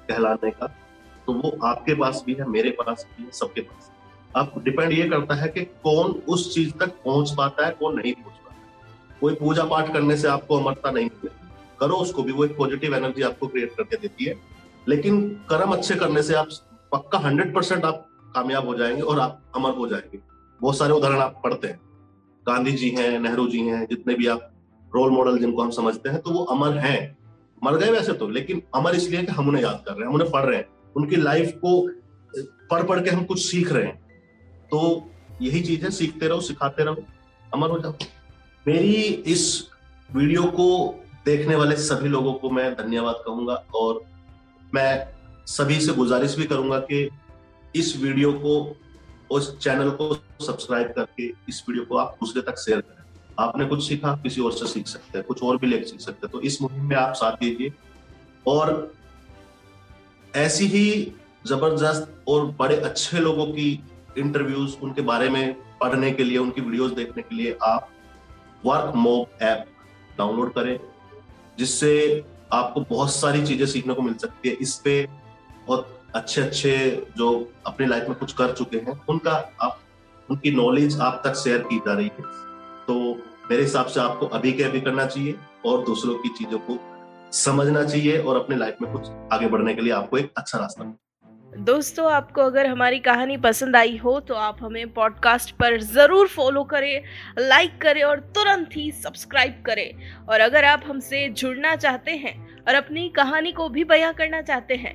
कहलाने का। तो वो आपके पास भी है, मेरे पास भी है, सबके पास। अब डिपेंड ये करता है कि कौन उस चीज़ तक पहुँच पाता है, कौन नहीं पहुँच पाता कोई पूजा पाठ करने से आपको अमरता नहीं मिलेगी करो उसको भी, वो एक पॉजिटिव एनर्जी आपको क्रिएट करके देती है। लेकिन कर्म अच्छे करने से आप पक्का हंड्रेड परसेंट आप कामयाब हो जाएँगे और आप अमर हो जाएँगे। बहुत सारे उदाहरण आप पढ़ते हैं। गांधी जी हैं, नेहरू जी हैं, जितने भी आप रोल मॉडल जिनको हम समझते हैं तो वो अमर हैं। मर गए वैसे तो लेकिन अमर इसलिए कि हम उन्हें याद कर रहे हैं, हम उन्हें पढ़ रहे हैं। उनकी लाइफ को पढ़ पढ़ के हम कुछ सीख रहे हैं। तो यही चीज़ है, सीखते रहो, सिखाते रहो, अमर हो जाओ। मेरी इस वीडियो को देखने वाले सभी लोगों को मैं धन्यवाद कहूँगा और मैं सभी से गुजारिश भी करूँगा कि इस वीडियो को, उस चैनल को सब्सक्राइब करके इस वीडियो को आप दूसरे तक शेयर करें। आपने कुछ सीखा, किसी और से सीख सकते हैं, कुछ और भी लेकर सीख सकते हैं। तो इस मुहिम में आप साथ दीजिए। और ऐसी ही ज़बरदस्त और बड़े अच्छे लोगों की इंटरव्यूज़ उनके बारे में पढ़ने के लिए, उनकी वीडियोस देखने के लिए आप वर्क मोब ऐप डाउनलोड करें, जिससे आपको बहुत सारी चीज़ें सीखने को मिल सकती है। इस पे बहुत अच्छे अच्छे जो अपनी लाइफ में कुछ कर चुके हैं, उनका आप, उनकी नॉलेज आप तक शेयर की जा रही है। तो मेरे हिसाब से आपको अभी के अभी करना चाहिए और दूसरों की चीज़ों को समझना चाहिए और अपने लाइफ में कुछ आगे बढ़ने के लिए आपको एक अच्छा रास्ता दोस्तों, आपको अगर हमारी कहानी पसंद आई हो तो आप हमें पॉडकास्ट पर ज़रूर फॉलो करें लाइक करें और तुरंत ही सब्सक्राइब करें। और अगर आप हमसे जुड़ना चाहते हैं और अपनी कहानी को भी बयां करना चाहते हैं